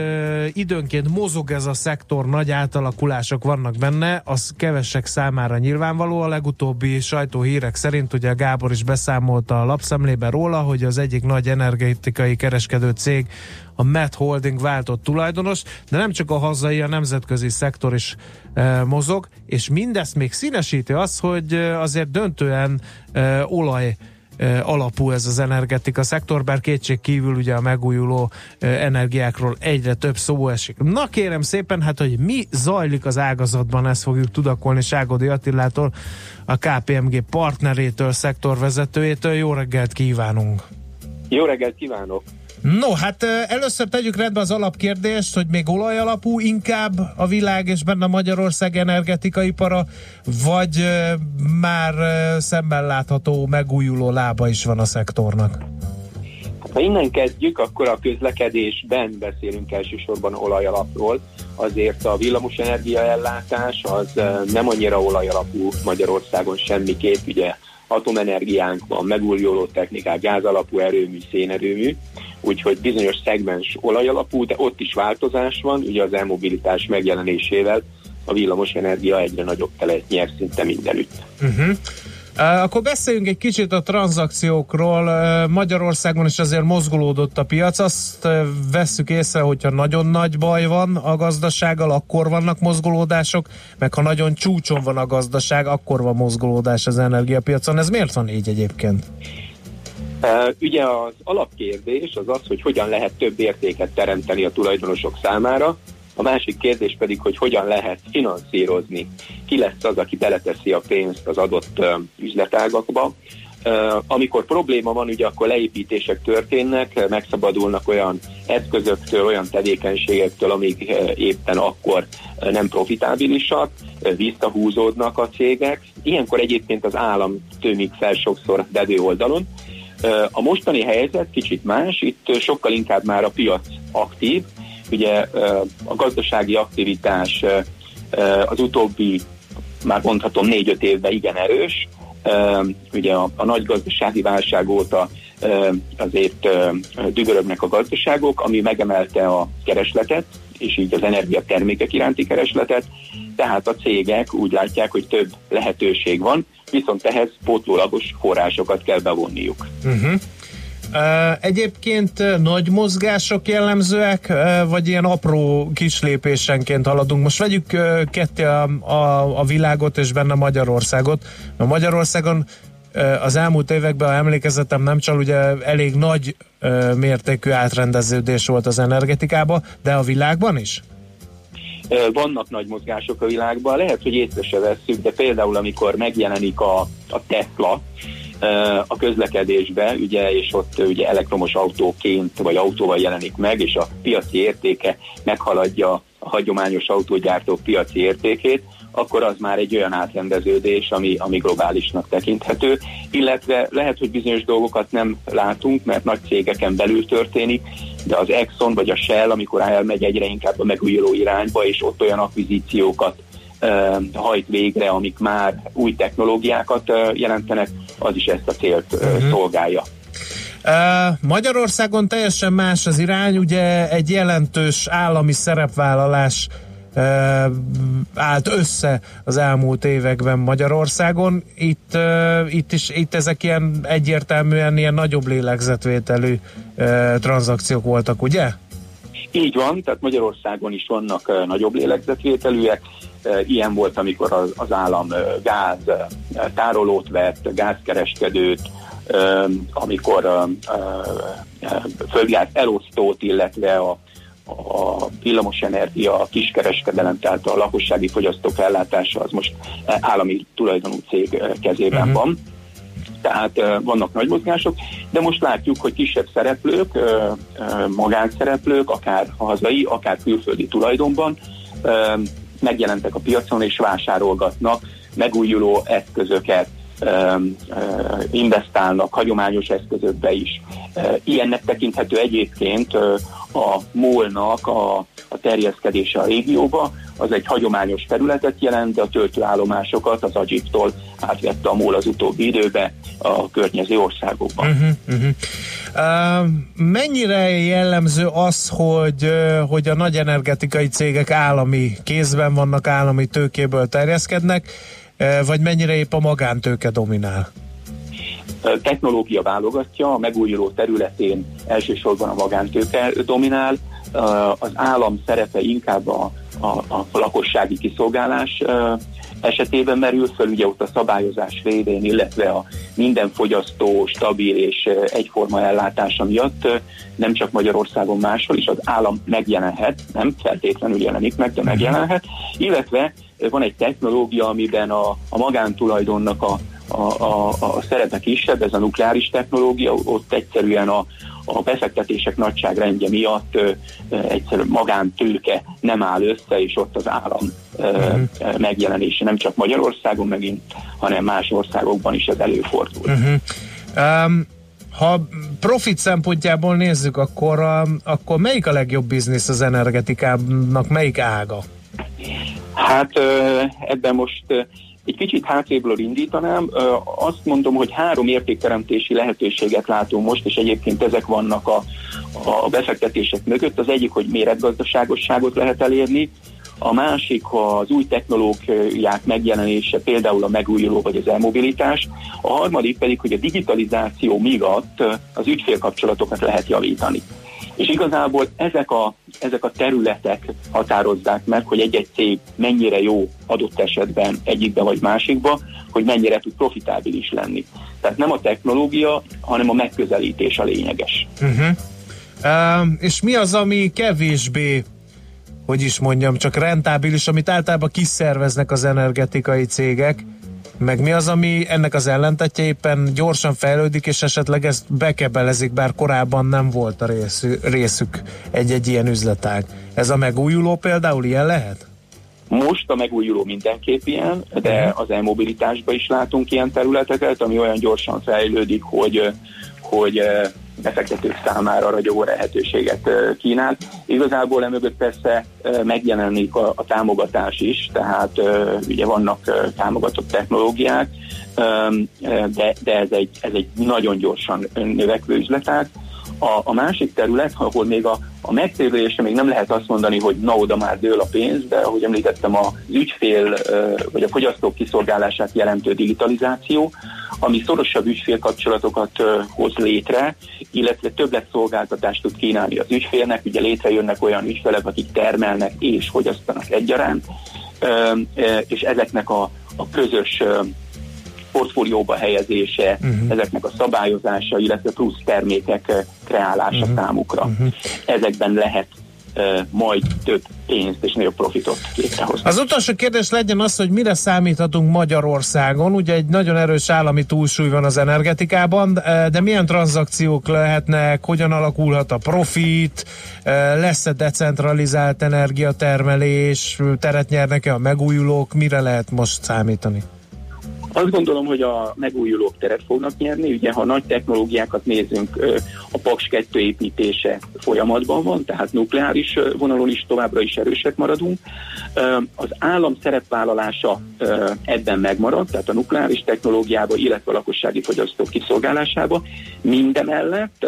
időnként mozog ez a szektor, nagy átalakulások vannak benne, az kevesek számára nyilvánvaló. A legutóbbi sajtóhírek szerint ugye Gábor is beszámolt a lapszemlében róla, hogy az egyik nagy energetikai kereskedő cég a Met Holding váltott tulajdonos, de nem csak a hazai, a nemzetközi szektor is mozog, és mindezt még színesíti az, hogy azért döntően olaj alapú ez az energetika szektor, bár kétség kívül ugye a megújuló energiákról egyre több szó esik. Na kérem szépen, hát hogy mi zajlik az ágazatban, ezt fogjuk tudakolni Ságodi Attilától, a KPMG partnerétől, szektorvezetőjétől. Jó reggelt kívánunk! Jó reggelt kívánok! No, hát először tegyük rendbe az alapkérdést, hogy még olajalapú inkább a világ és benne Magyarország energetikai para, vagy már ö, szemben látható megújuló lába is van a szektornak? Ha innen kezdjük, akkor a közlekedésben beszélünk elsősorban olajalapról. Azért a villamosenergia ellátás az nem annyira olajalapú Magyarországon semmiképp, ugye atomenergiánk van, megújuló technikák, gázalapú erőmű, szénerőmű, úgyhogy bizonyos szegmens olajalapú, de ott is változás van, ugye az elmobilitás megjelenésével a villamosenergia egyre nagyobb telet nyer szinte mindenütt. Uh-huh. Akkor beszéljünk egy kicsit a tranzakciókról. Magyarországon is azért mozgolódott a piac. Azt vesszük észre, hogyha nagyon nagy baj van a gazdasággal, akkor vannak mozgolódások, meg ha nagyon csúcson van a gazdaság, akkor van mozgolódás az energiapiacon. Ez miért van így egyébként? Ugye az alapkérdés az az, hogy hogyan lehet több értéket teremteni a tulajdonosok számára, a másik kérdés pedig, hogy hogyan lehet finanszírozni. Ki lesz az, aki beleteszi a pénzt az adott üzletágakba. Amikor probléma van, ugye akkor leépítések történnek, megszabadulnak olyan eszközöktől, olyan tevékenységektől, amik éppen akkor nem profitábilisak, visszahúzódnak a cégek. Ilyenkor egyébként az állam tömik fel sokszor bedő oldalon, A mostani helyzet kicsit más, itt sokkal inkább már a piac aktív, ugye a gazdasági aktivitás az utóbbi, már mondhatom négy-öt évben igen erős, ugye a, a nagy gazdasági válság óta azért dübörögnek a gazdaságok, ami megemelte a keresletet, és így az energiatermékek iránti keresletet, tehát a cégek úgy látják, hogy több lehetőség van, viszont ehhez pótlólagos forrásokat kell bevonniuk. Uh-huh. Egyébként nagy mozgások jellemzőek, vagy ilyen apró kis lépésenként haladunk. Most vegyük ketté a, a, a világot és benne Magyarországot. A Magyarországon az elmúlt években, ha emlékezetem nem csal, ugye elég nagy mértékű átrendeződés volt az energetikában, de a világban is? Vannak nagy mozgások a világban, lehet, hogy észre se vesszük, de például amikor megjelenik a, a Tesla a közlekedésbe, ugye, és ott ugye elektromos autóként vagy autóval jelenik meg, és a piaci értéke meghaladja a hagyományos autógyártók piaci értékét, akkor az már egy olyan átrendeződés, ami, ami globálisnak tekinthető, illetve lehet, hogy bizonyos dolgokat nem látunk, mert nagy cégeken belül történik, de az Exxon vagy a Shell, amikor elmegy egyre inkább a megújuló irányba, és ott olyan akvizíciókat hajt végre, amik már új technológiákat jelentenek, az is ezt a célt uh, szolgálja. Magyarországon teljesen más az irány, ugye egy jelentős állami szerepvállalás állt össze az elmúlt években Magyarországon. Itt, itt is itt ezek ilyen egyértelműen ilyen nagyobb lélegzetvételű tranzakciók voltak, ugye? Így van, tehát Magyarországon is vannak nagyobb lélegzetvételűek. Ilyen volt, amikor az, az állam gáz tárolót vett, gázkereskedőt, amikor földgáz elosztót, illetve a, a villamosenergia, a kiskereskedelem, tehát a lakossági fogyasztók ellátása az most állami tulajdonú cég kezében uh-huh. van tehát vannak nagy mozgások, de most látjuk, hogy kisebb szereplők, magánszereplők, akár hazai, akár külföldi tulajdonban megjelentek a piacon és vásárolgatnak megújuló eszközöket, investálnak hagyományos eszközökbe is. Ö, Ilyennek tekinthető egyébként ö, a MOL-nak a, a terjeszkedése a régióba, az egy hagyományos területet jelent, de a töltőállomásokat az Agiptól átvette a MOL az utóbbi időbe a környező országokban. Uh-huh, uh-huh. Uh, mennyire jellemző az, hogy, uh, hogy a nagy energetikai cégek állami kézben vannak, állami tőkéből terjeszkednek, uh, vagy mennyire épp a magántőke dominál? Technológia válogatja, a megújuló területén elsősorban a magántőke dominál, az állam szerepe inkább a, a, a lakossági kiszolgálás esetében merül föl, ugye ott a szabályozás révén, illetve a minden fogyasztó stabil és egyforma ellátása miatt nem csak Magyarországon máshol is az állam megjelenhet, nem feltétlenül jelenik meg, de megjelenhet, illetve van egy technológia, amiben a, a magántulajdonnak a, a, a, a szerepe kisebb, ez a nukleáris technológia, ott egyszerűen a, a befektetések nagyságrendje miatt ö, egyszerűen magántőke nem áll össze, és ott az állam ö, ö, megjelenése nem csak Magyarországon megint, hanem más országokban is ez előfordul. Uh-huh. Um, ha profit szempontjából nézzük, akkor, akkor melyik a legjobb biznisz az energetikának, melyik ága? Hát ebben most egy kicsit hátrébről indítanám. Azt mondom, hogy három értékteremtési lehetőséget látunk most, és egyébként ezek vannak a, a befektetések mögött. Az egyik, hogy méretgazdaságosságot lehet elérni, a másik az új technológiák megjelenése, például a megújuló vagy az elmobilitás, a harmadik pedig, hogy a digitalizáció miatt az ügyfélkapcsolatokat lehet javítani. És igazából ezek a, ezek a területek határozzák meg, hogy egy-egy cég mennyire jó adott esetben egyikbe vagy másikba, hogy mennyire tud profitábilis lenni. Tehát nem a technológia, hanem a megközelítés a lényeges. Uh-huh. Uh, és mi az, ami kevésbé, hogy is mondjam, csak rentábilis, amit általában kiszerveznek az energetikai cégek, meg mi az, ami ennek az ellentetje éppen gyorsan fejlődik, és esetleg ezt bekebelezik, bár korábban nem volt a részük, részük egy-egy ilyen üzletág. Ez a megújuló például ilyen lehet? Most a megújuló mindenképp ilyen, de az e-mobilitásban is látunk ilyen területeket, ami olyan gyorsan fejlődik, hogy, hogy befektetők számára ragyogó lehetőséget kínál. Igazából emögött persze megjelenik a, a támogatás is, tehát ugye vannak támogatott technológiák, de, de ez, egy, ez egy nagyon gyorsan növekvő üzletág. A, a másik terület, ahol még a, a megtérülésre még nem lehet azt mondani, hogy na oda már dől a pénz, de ahogy említettem, az ügyfél vagy a fogyasztók kiszolgálását jelentő digitalizáció, ami szorosabb ügyfélkapcsolatokat hoz létre, illetve többletszolgáltatást tud kínálni az ügyfélnek. Ugye létrejönnek olyan ügyfelek, akik termelnek és fogyasztanak egyaránt, és ezeknek a, a közös portfólióba helyezése, uh-huh. ezeknek a szabályozása, illetve plusz termékek kreálása uh-huh. számukra. Uh-huh. Ezekben lehet majd több pénzt és nagyobb profitot létrehozni. Az utolsó kérdés legyen az, hogy mire számíthatunk Magyarországon. Ugye egy nagyon erős állami túlsúly van az energetikában, de milyen tranzakciók lehetnek, hogyan alakulhat a profit, lesz-e decentralizált energiatermelés, teret nyernek-e a megújulók, mire lehet most számítani? Azt gondolom, hogy a megújulók teret fognak nyerni. Ugye, ha nagy technológiákat nézünk, a Paks 2 építése folyamatban van, tehát nukleáris vonalon is továbbra is erősek maradunk. Az állam szerepvállalása ebben megmarad, tehát a nukleáris technológiába, illetve a lakossági fogyasztók kiszolgálásába. Mindemellett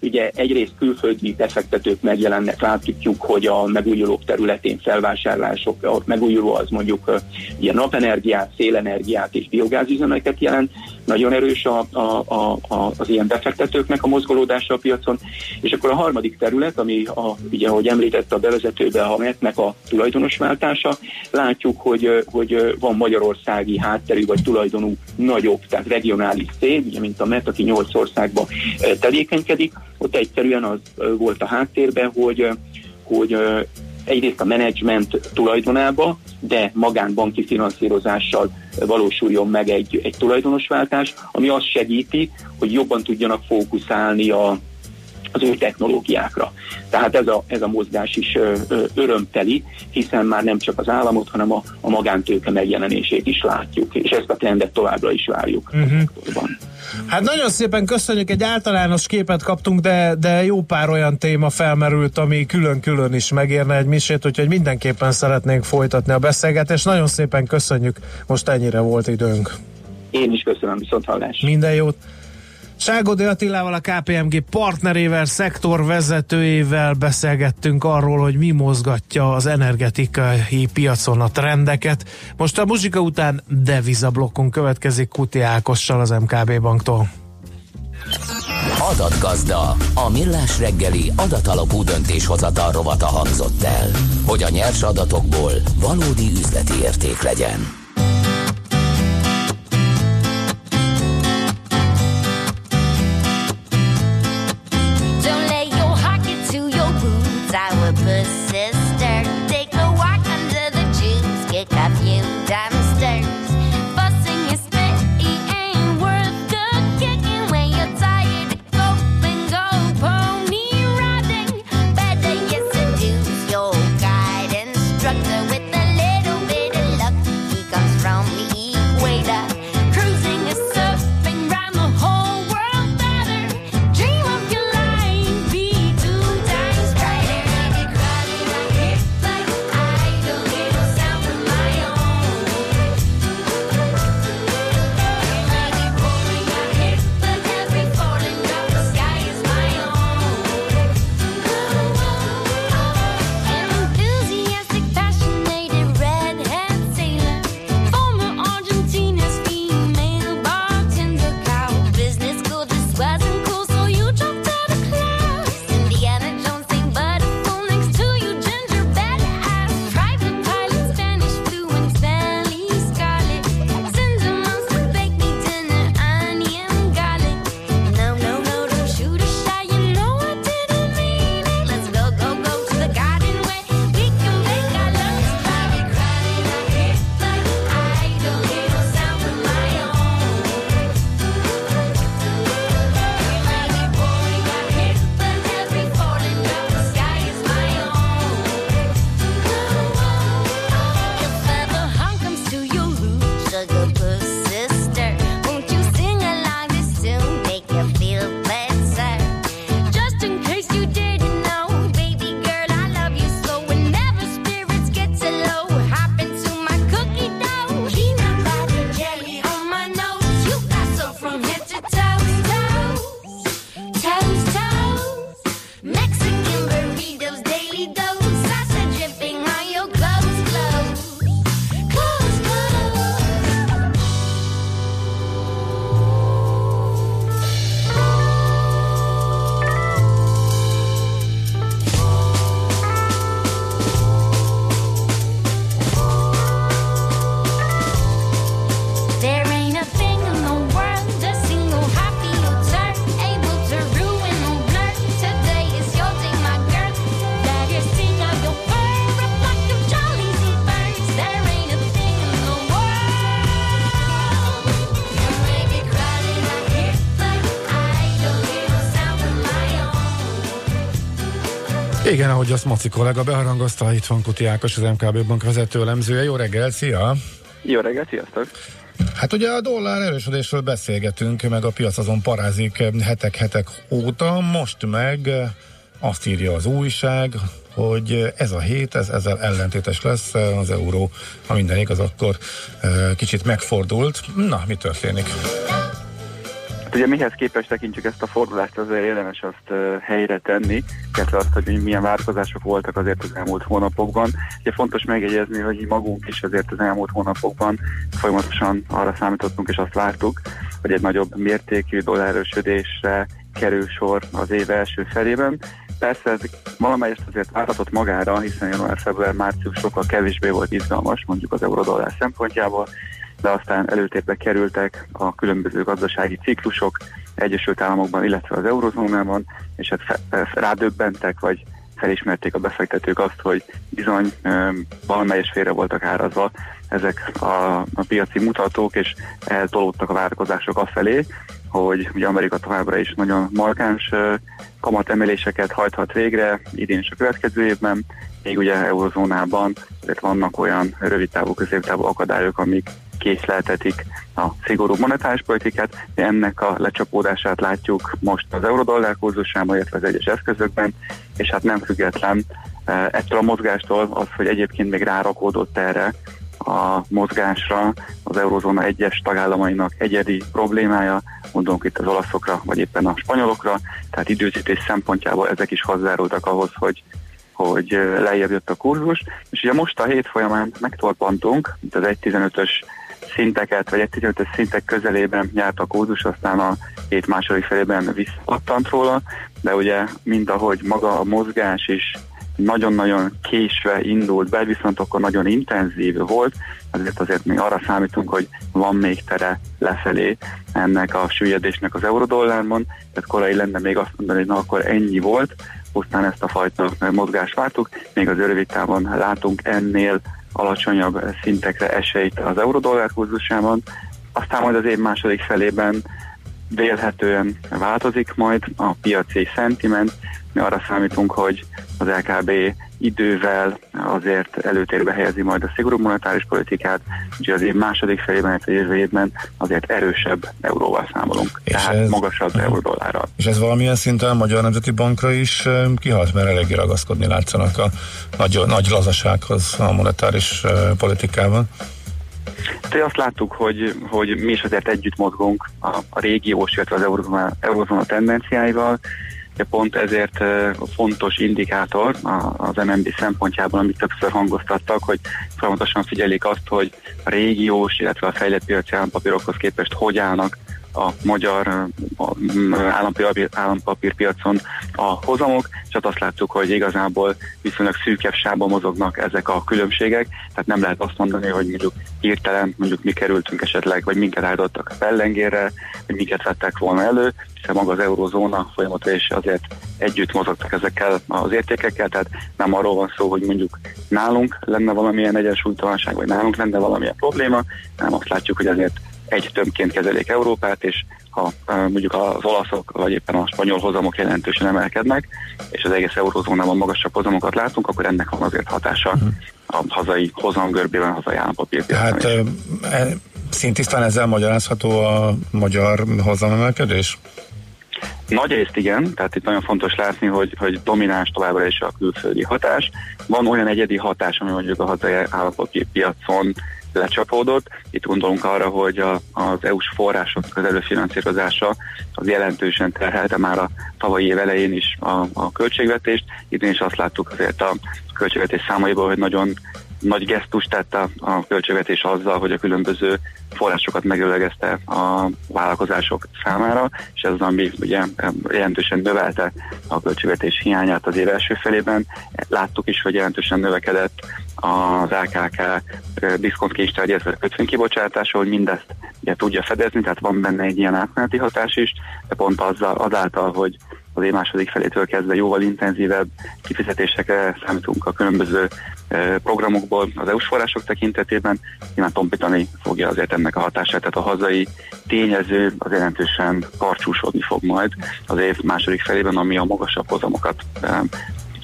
Ugye egyrészt külföldi befektetők megjelennek, látjuk, hogy a megújulók területén felvásárlások, a megújuló az mondjuk ilyen napenergiát, szélenergiát és biogázüzemeket jelent, nagyon erős a, a, a, a, az ilyen befektetőknek a mozgolódása a piacon, és akkor a harmadik terület, ami a, ugye, ahogy említette a bevezetőbe, a MET-nek a tulajdonosváltása, látjuk, hogy, hogy van magyarországi hátterű vagy tulajdonú nagyobb, tehát regionális cég, ugye, mint a MET, aki nyolc országban tevékenykedik, ott egyszerűen az volt a háttérben, hogy, hogy egyrészt a menedzsment tulajdonába, de magánbanki finanszírozással valósuljon meg egy, egy tulajdonosváltás, ami azt segíti, hogy jobban tudjanak fókuszálni a, az új technológiákra. Tehát ez a, ez a mozgás is ö, ö, örömteli, hiszen már nem csak az államot, hanem a, a magántőke megjelenését is látjuk, és ezt a trendet továbbra is várjuk uh-huh. Hát nagyon szépen köszönjük, egy általános képet kaptunk, de, de jó pár olyan téma felmerült, ami külön-külön is megérne egy misét, úgyhogy mindenképpen szeretnénk folytatni a beszélgetést. Nagyon szépen köszönjük, most ennyire volt időnk. Én is köszönöm, viszont hallás. Minden jót! Ságodi Attilával, a KPMG partnerével, szektorvezetőjével beszélgettünk arról, hogy mi mozgatja az energetikai piacon a trendeket. Most a muzsika után devizablokkunk következik Kuti Ákossal az MKB banktól. Adatgazda, a millás reggeli adatalapú döntéshozatal rovata hangzott el, hogy a nyers adatokból valódi üzleti érték legyen. Igen, ahogy azt Maci kollega beharangozta, itt van Kuti Ákos, az MKB Bank vezető elemzője. Jó reggel, szia! Jó reggelt, sziasztok! Hát ugye a dollár erősödésről beszélgetünk, meg a piac azon parázik hetek-hetek óta, most meg azt írja az újság, hogy ez a hét, ez ezzel ellentétes lesz, az euró, ha minden igaz, akkor eh, kicsit megfordult. Na, mi történik? Hát ugye mihez képest tekintjük ezt a fordulást, azért érdemes azt helyre tenni, illetve azt, hogy milyen változások voltak azért az elmúlt hónapokban. Ugye fontos megjegyezni, hogy magunk is azért az elmúlt hónapokban folyamatosan arra számítottunk és azt vártuk, hogy egy nagyobb mértékű dollárösödésre kerül sor az év első felében. Persze ez valamelyest azért várhatott magára, hiszen január, február, március sokkal kevésbé volt izgalmas, mondjuk az eurodollár szempontjából, de aztán előtérbe kerültek a különböző gazdasági ciklusok Egyesült Államokban, illetve az eurozónában, és hát fe, rádöbbentek, vagy felismerték a befektetők azt, hogy bizony ö, valamelyes félre voltak árazva ezek a, a piaci mutatók, és eltolódtak a várakozások afelé, hogy ugye Amerika továbbra is nagyon markáns kamatemeléseket hajthat végre, idén és a következő évben, még ugye eurozónában azért vannak olyan rövidtávú, középtávú akadályok, amik késleltetik a szigorú monetáris politikát, de ennek a lecsapódását látjuk most az eurodollár kurzusában, illetve az egyes eszközökben, és hát nem független ettől a mozgástól az, hogy egyébként még rárakódott erre a mozgásra. Az eurozóna egyes tagállamainak egyedi problémája, mondunk itt az olaszokra, vagy éppen a spanyolokra, tehát időzítés szempontjából ezek is hozzárultak ahhoz, hogy hogy lejjebb jött a kurzus, és ugye most a hét folyamán megtorpantunk, itt az 1.15-ös szinteket, vagy 1.15-ös szintek közelében járt a kurzus, aztán a hét második felében visszapattant róla, de ugye mind ahogy maga a mozgás is nagyon-nagyon késve indult be, viszont akkor nagyon intenzív volt, azért azért még arra számítunk, hogy van még tere lefelé ennek a süllyedésnek az eurodollárban, tehát korai lenne még azt mondani, hogy na akkor ennyi volt, aztán ezt a fajta mozgást vártuk, még az rövid távon látunk ennél alacsonyabb szintekre esélyt az eurodollár kurzusában, aztán majd az év második felében vélhetően változik majd a piaci szentiment. Mi arra számítunk, hogy az LKB idővel azért előtérbe helyezi majd a szigorú monetáris politikát, úgyhogy az év második felében, illetve jövő évben azért erősebb euróval számolunk, és tehát ez, magasabb eurodollárral. És ez valamilyen szinten a Magyar Nemzeti Bankra is kihalt, mert eléggé ragaszkodni látszanak a nagy, nagy lazasághoz a monetáris politikában. Hát azt láttuk, hogy, hogy mi is azért együtt mozgunk a, a régiós, illetve az eurozóna, tendenciáival, de pont ezért fontos indikátor az MNB szempontjából, amit többször hangoztattak, hogy folyamatosan figyelik azt, hogy a régiós, illetve a fejlett piaci állampapírokhoz képest hogy állnak a magyar állampapír, állampapírpiacon a hozamok, és hát azt láttuk, hogy igazából viszonylag szűkebb sávban mozognak ezek a különbségek, tehát nem lehet azt mondani, hogy mondjuk hirtelen mondjuk mi kerültünk esetleg, vagy minket áldottak a pellengérre, vagy minket vettek volna elő, hiszen maga az eurozóna folyamatra is azért együtt mozogtak ezekkel az értékekkel, tehát nem arról van szó, hogy mondjuk nálunk lenne valamilyen egyensúlytalanság, vagy nálunk lenne valamilyen probléma, hanem azt látjuk, hogy azért egy tömbként kezelik Európát, és ha mondjuk az olaszok, vagy éppen a spanyol hozamok jelentősen emelkednek, és az egész eurozónában magasabb hozamokat látunk, akkor ennek van azért hatása uh-huh. a hazai hozamgörbében, a hazai állampapírpiacon Hát e, szintisztán ezzel magyarázható a magyar hozamemelkedés? Nagy részt igen, tehát itt nagyon fontos látni, hogy, hogy domináns továbbra is a külföldi hatás. Van olyan egyedi hatás, ami mondjuk a hazai állampapírpiacon lecsapódott. Itt gondolunk arra, hogy a, az EU-s források előfinanszírozása az jelentősen terhelte már a tavalyi év elején is a, a költségvetést. Itt is azt láttuk azért a költségvetés számaiból, hogy nagyon nagy gesztust tett a, a költségvetés azzal, hogy a különböző forrásokat megölegezte a vállalkozások számára, és ez az, ami ugye jelentősen növelte a költségvetés hiányát az év első felében. Láttuk is, hogy jelentősen növekedett az AKK diszkontkincstár, illetve kötvénykibocsátása, hogy mindezt ugye, tudja fedezni, tehát van benne egy ilyen átmeneti hatás is, de pont azzal, azáltal, hogy az év második felétől kezdve jóval intenzívebb kifizetésekre számítunk a különböző programokból az EU-s források tekintetében, nyilván tompítani fogja azért ennek a hatását, tehát a hazai tényező az jelentősen karcsúsodni fog majd az év második felében, ami a magasabb hozamokat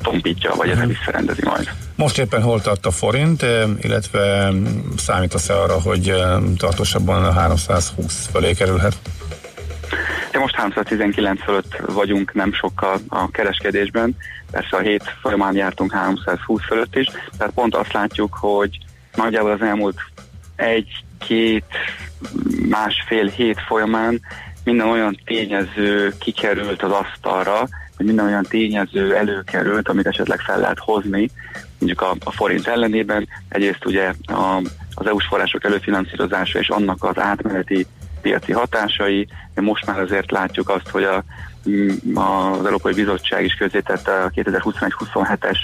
tompítja, vagy Mhm. ezzel visszarendezi majd. Most éppen hol tart a forint, illetve számítasz-e arra, hogy tartósabban a 320 fölé kerülhet? De most 319 fölött vagyunk nem sokkal a kereskedésben, persze a hét folyamán jártunk 320 fölött is, tehát pont azt látjuk, hogy nagyjából az elmúlt egy-két, másfél hét folyamán minden olyan tényező kikerült az asztalra, hogy minden olyan tényező előkerült, amit esetleg fel lehet hozni, mondjuk a, a forint ellenében. Egyrészt ugye a, az EU-s források előfinanszírozása és annak az átmeneti piaci hatásai. Most már azért látjuk azt, hogy a, mm, az Európai Bizottság is közzétette a 2021-27-es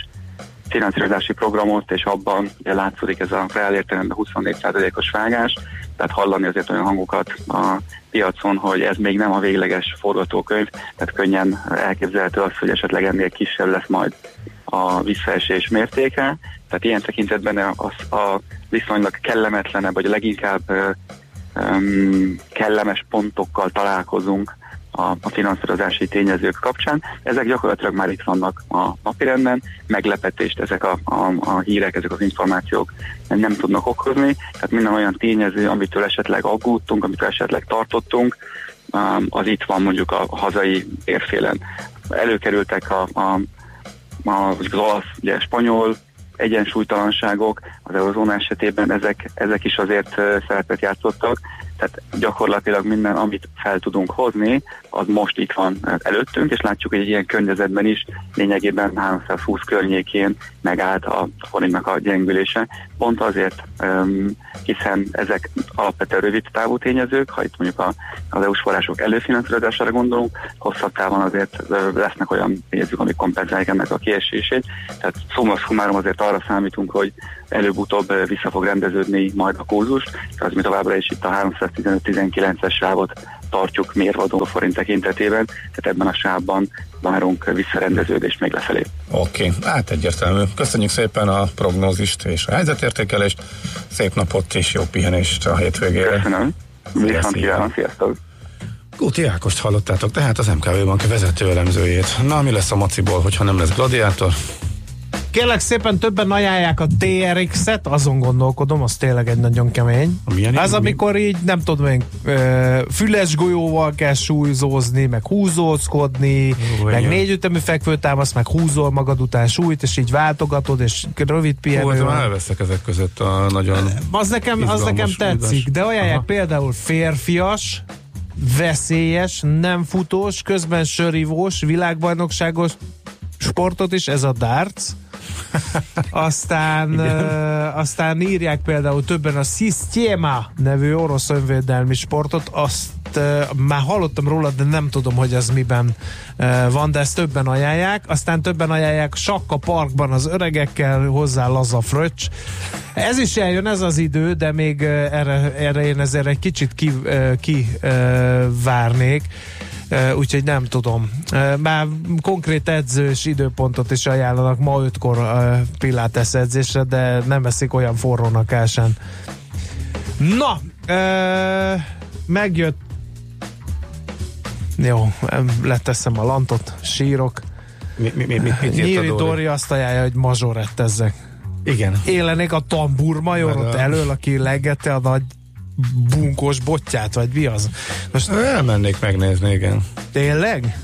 finanszírozási programot, és abban ugye látszódik ez a reál értelemben 24%-os vágás, tehát hallani azért olyan hangokat a piacon, hogy ez még nem a végleges forgatókönyv, tehát könnyen elképzelhető az, hogy esetleg ennél kisebb lesz majd a visszaesés mértéke. Tehát ilyen tekintetben az a viszonylag kellemetlenebb, vagy a leginkább um, kellemes pontokkal találkozunk a, a finanszírozási tényezők kapcsán. Ezek gyakorlatilag már itt vannak a napirenden, meglepetést ezek a, a, a hírek, ezek az információk nem tudnak okozni, tehát minden olyan tényező, amitől esetleg aggódtunk, amitől esetleg tartottunk, um, az itt van mondjuk a hazai érfélen. Előkerültek a, a, a, az olasz, ugye spanyol egyensúlytalanságok, az eurozóna esetében ezek, ezek is azért szerepet játszottak, tehát gyakorlatilag minden, amit fel tudunk hozni, az most itt van előttünk, és látjuk, hogy egy ilyen környezetben is lényegében 320 környékén megállt a forintnak a gyengülése. Pont azért, hiszen ezek alapvetően rövid távú tényezők, ha itt mondjuk a, az EU-s források előfinanszírozására gondolunk, hosszabb távon azért lesznek olyan tényezők, amik kompenzálják ennek a kiesését. Tehát szumma szumárom azért arra számítunk, hogy előbb-utóbb vissza fog rendeződni majd a kurzus, az mi továbbra is itt a 315-19-es sávot tartjuk mérvadó a forint tekintetében, tehát ebben a sávban várunk visszarendeződést még lefelé. Oké, okay. hát egyértelmű. Köszönjük szépen a prognózist és a helyzetértékelést. Szép napot és jó pihenést a hétvégére. Köszönöm. Viszont kívánom, sziasztok! Guti Ákost hallottátok, tehát az MKV Bank vezető elemzőjét. Na, mi lesz a maciból, hogyha nem lesz gladiátor? Kérlek szépen többen ajánlják a TRX-et, azon gondolkodom, az tényleg egy nagyon kemény. Milyen Ez mi- amikor így, nem tudom én, füles golyóval kell súlyzózni, meg húzózkodni, Jó, meg négy ütemű fekvőtámasz, meg húzol magad után súlyt, és így váltogatod, és rövid Hú, hát pihenő. elveszek ezek között a nagyon Az nekem, az nekem tetszik, de ajánlják Aha. például férfias, veszélyes, nem futós, közben sörivós, világbajnokságos sportot is, ez a darts. Aztán, ö, aztán írják például többen a Sistema nevű orosz önvédelmi sportot, azt ö, már hallottam róla, de nem tudom, hogy ez miben ö, van, de ezt többen ajánlják. Aztán többen ajánlják sakka parkban az öregekkel, hozzá laza fröccs. Ez is eljön, ez az idő, de még erre, erre én ezért egy kicsit ki, ö, ki ö, várnék. Úgyhogy nem tudom. Már konkrét edzős időpontot is ajánlanak ma ötkor uh, Pilates edzésre, de nem veszik olyan forrónak el sem. Na, megjött jó, em, leteszem a lantot, sírok. Mi, mi, mi, mit, Nyíri Dóri? Dori azt ajánlja, hogy mazsorettezzek. Igen. Én lennék a ott a- elől, aki legette a nagy bunkós botját, vagy mi az? Most Elmennék megnézni, igen. Tényleg?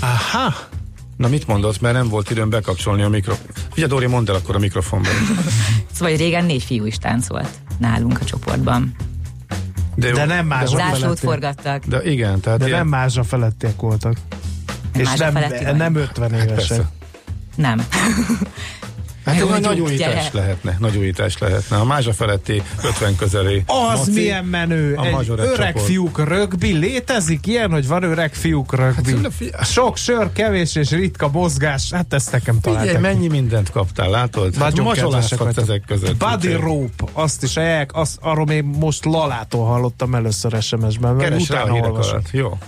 Aha. Na mit mondott, mert nem volt időm bekapcsolni a mikrofon. Ugye Dóri, mondd el akkor a mikrofonban. Szóval régen négy fiú is táncolt nálunk a csoportban. De, De nem mások Zászlót feletti. forgattak. De igen, tehát De ilyen- nem mázsa felettiek voltak. Nem És nem, nem 50 évesek. persze. Nem. Hát egy nagy újítás lehetne, nagy újítás lehetne. A mázsa feletti 50 közeli. Az Maci, milyen menő! a Egy öreg csoport. fiúk rögbi. Létezik ilyen, hogy van öreg fiúk rögbi? Hát, Sok sör, kevés és ritka mozgás. Hát ezt nekem Figyelj, találtak. mennyi mindent kaptál, látod? Hát Nagyon vagytok. ezek között. Body rope, azt is ajánlják, azt, arról még most Lalától hallottam először SMS-ben, Keres a utána alatt. Jó.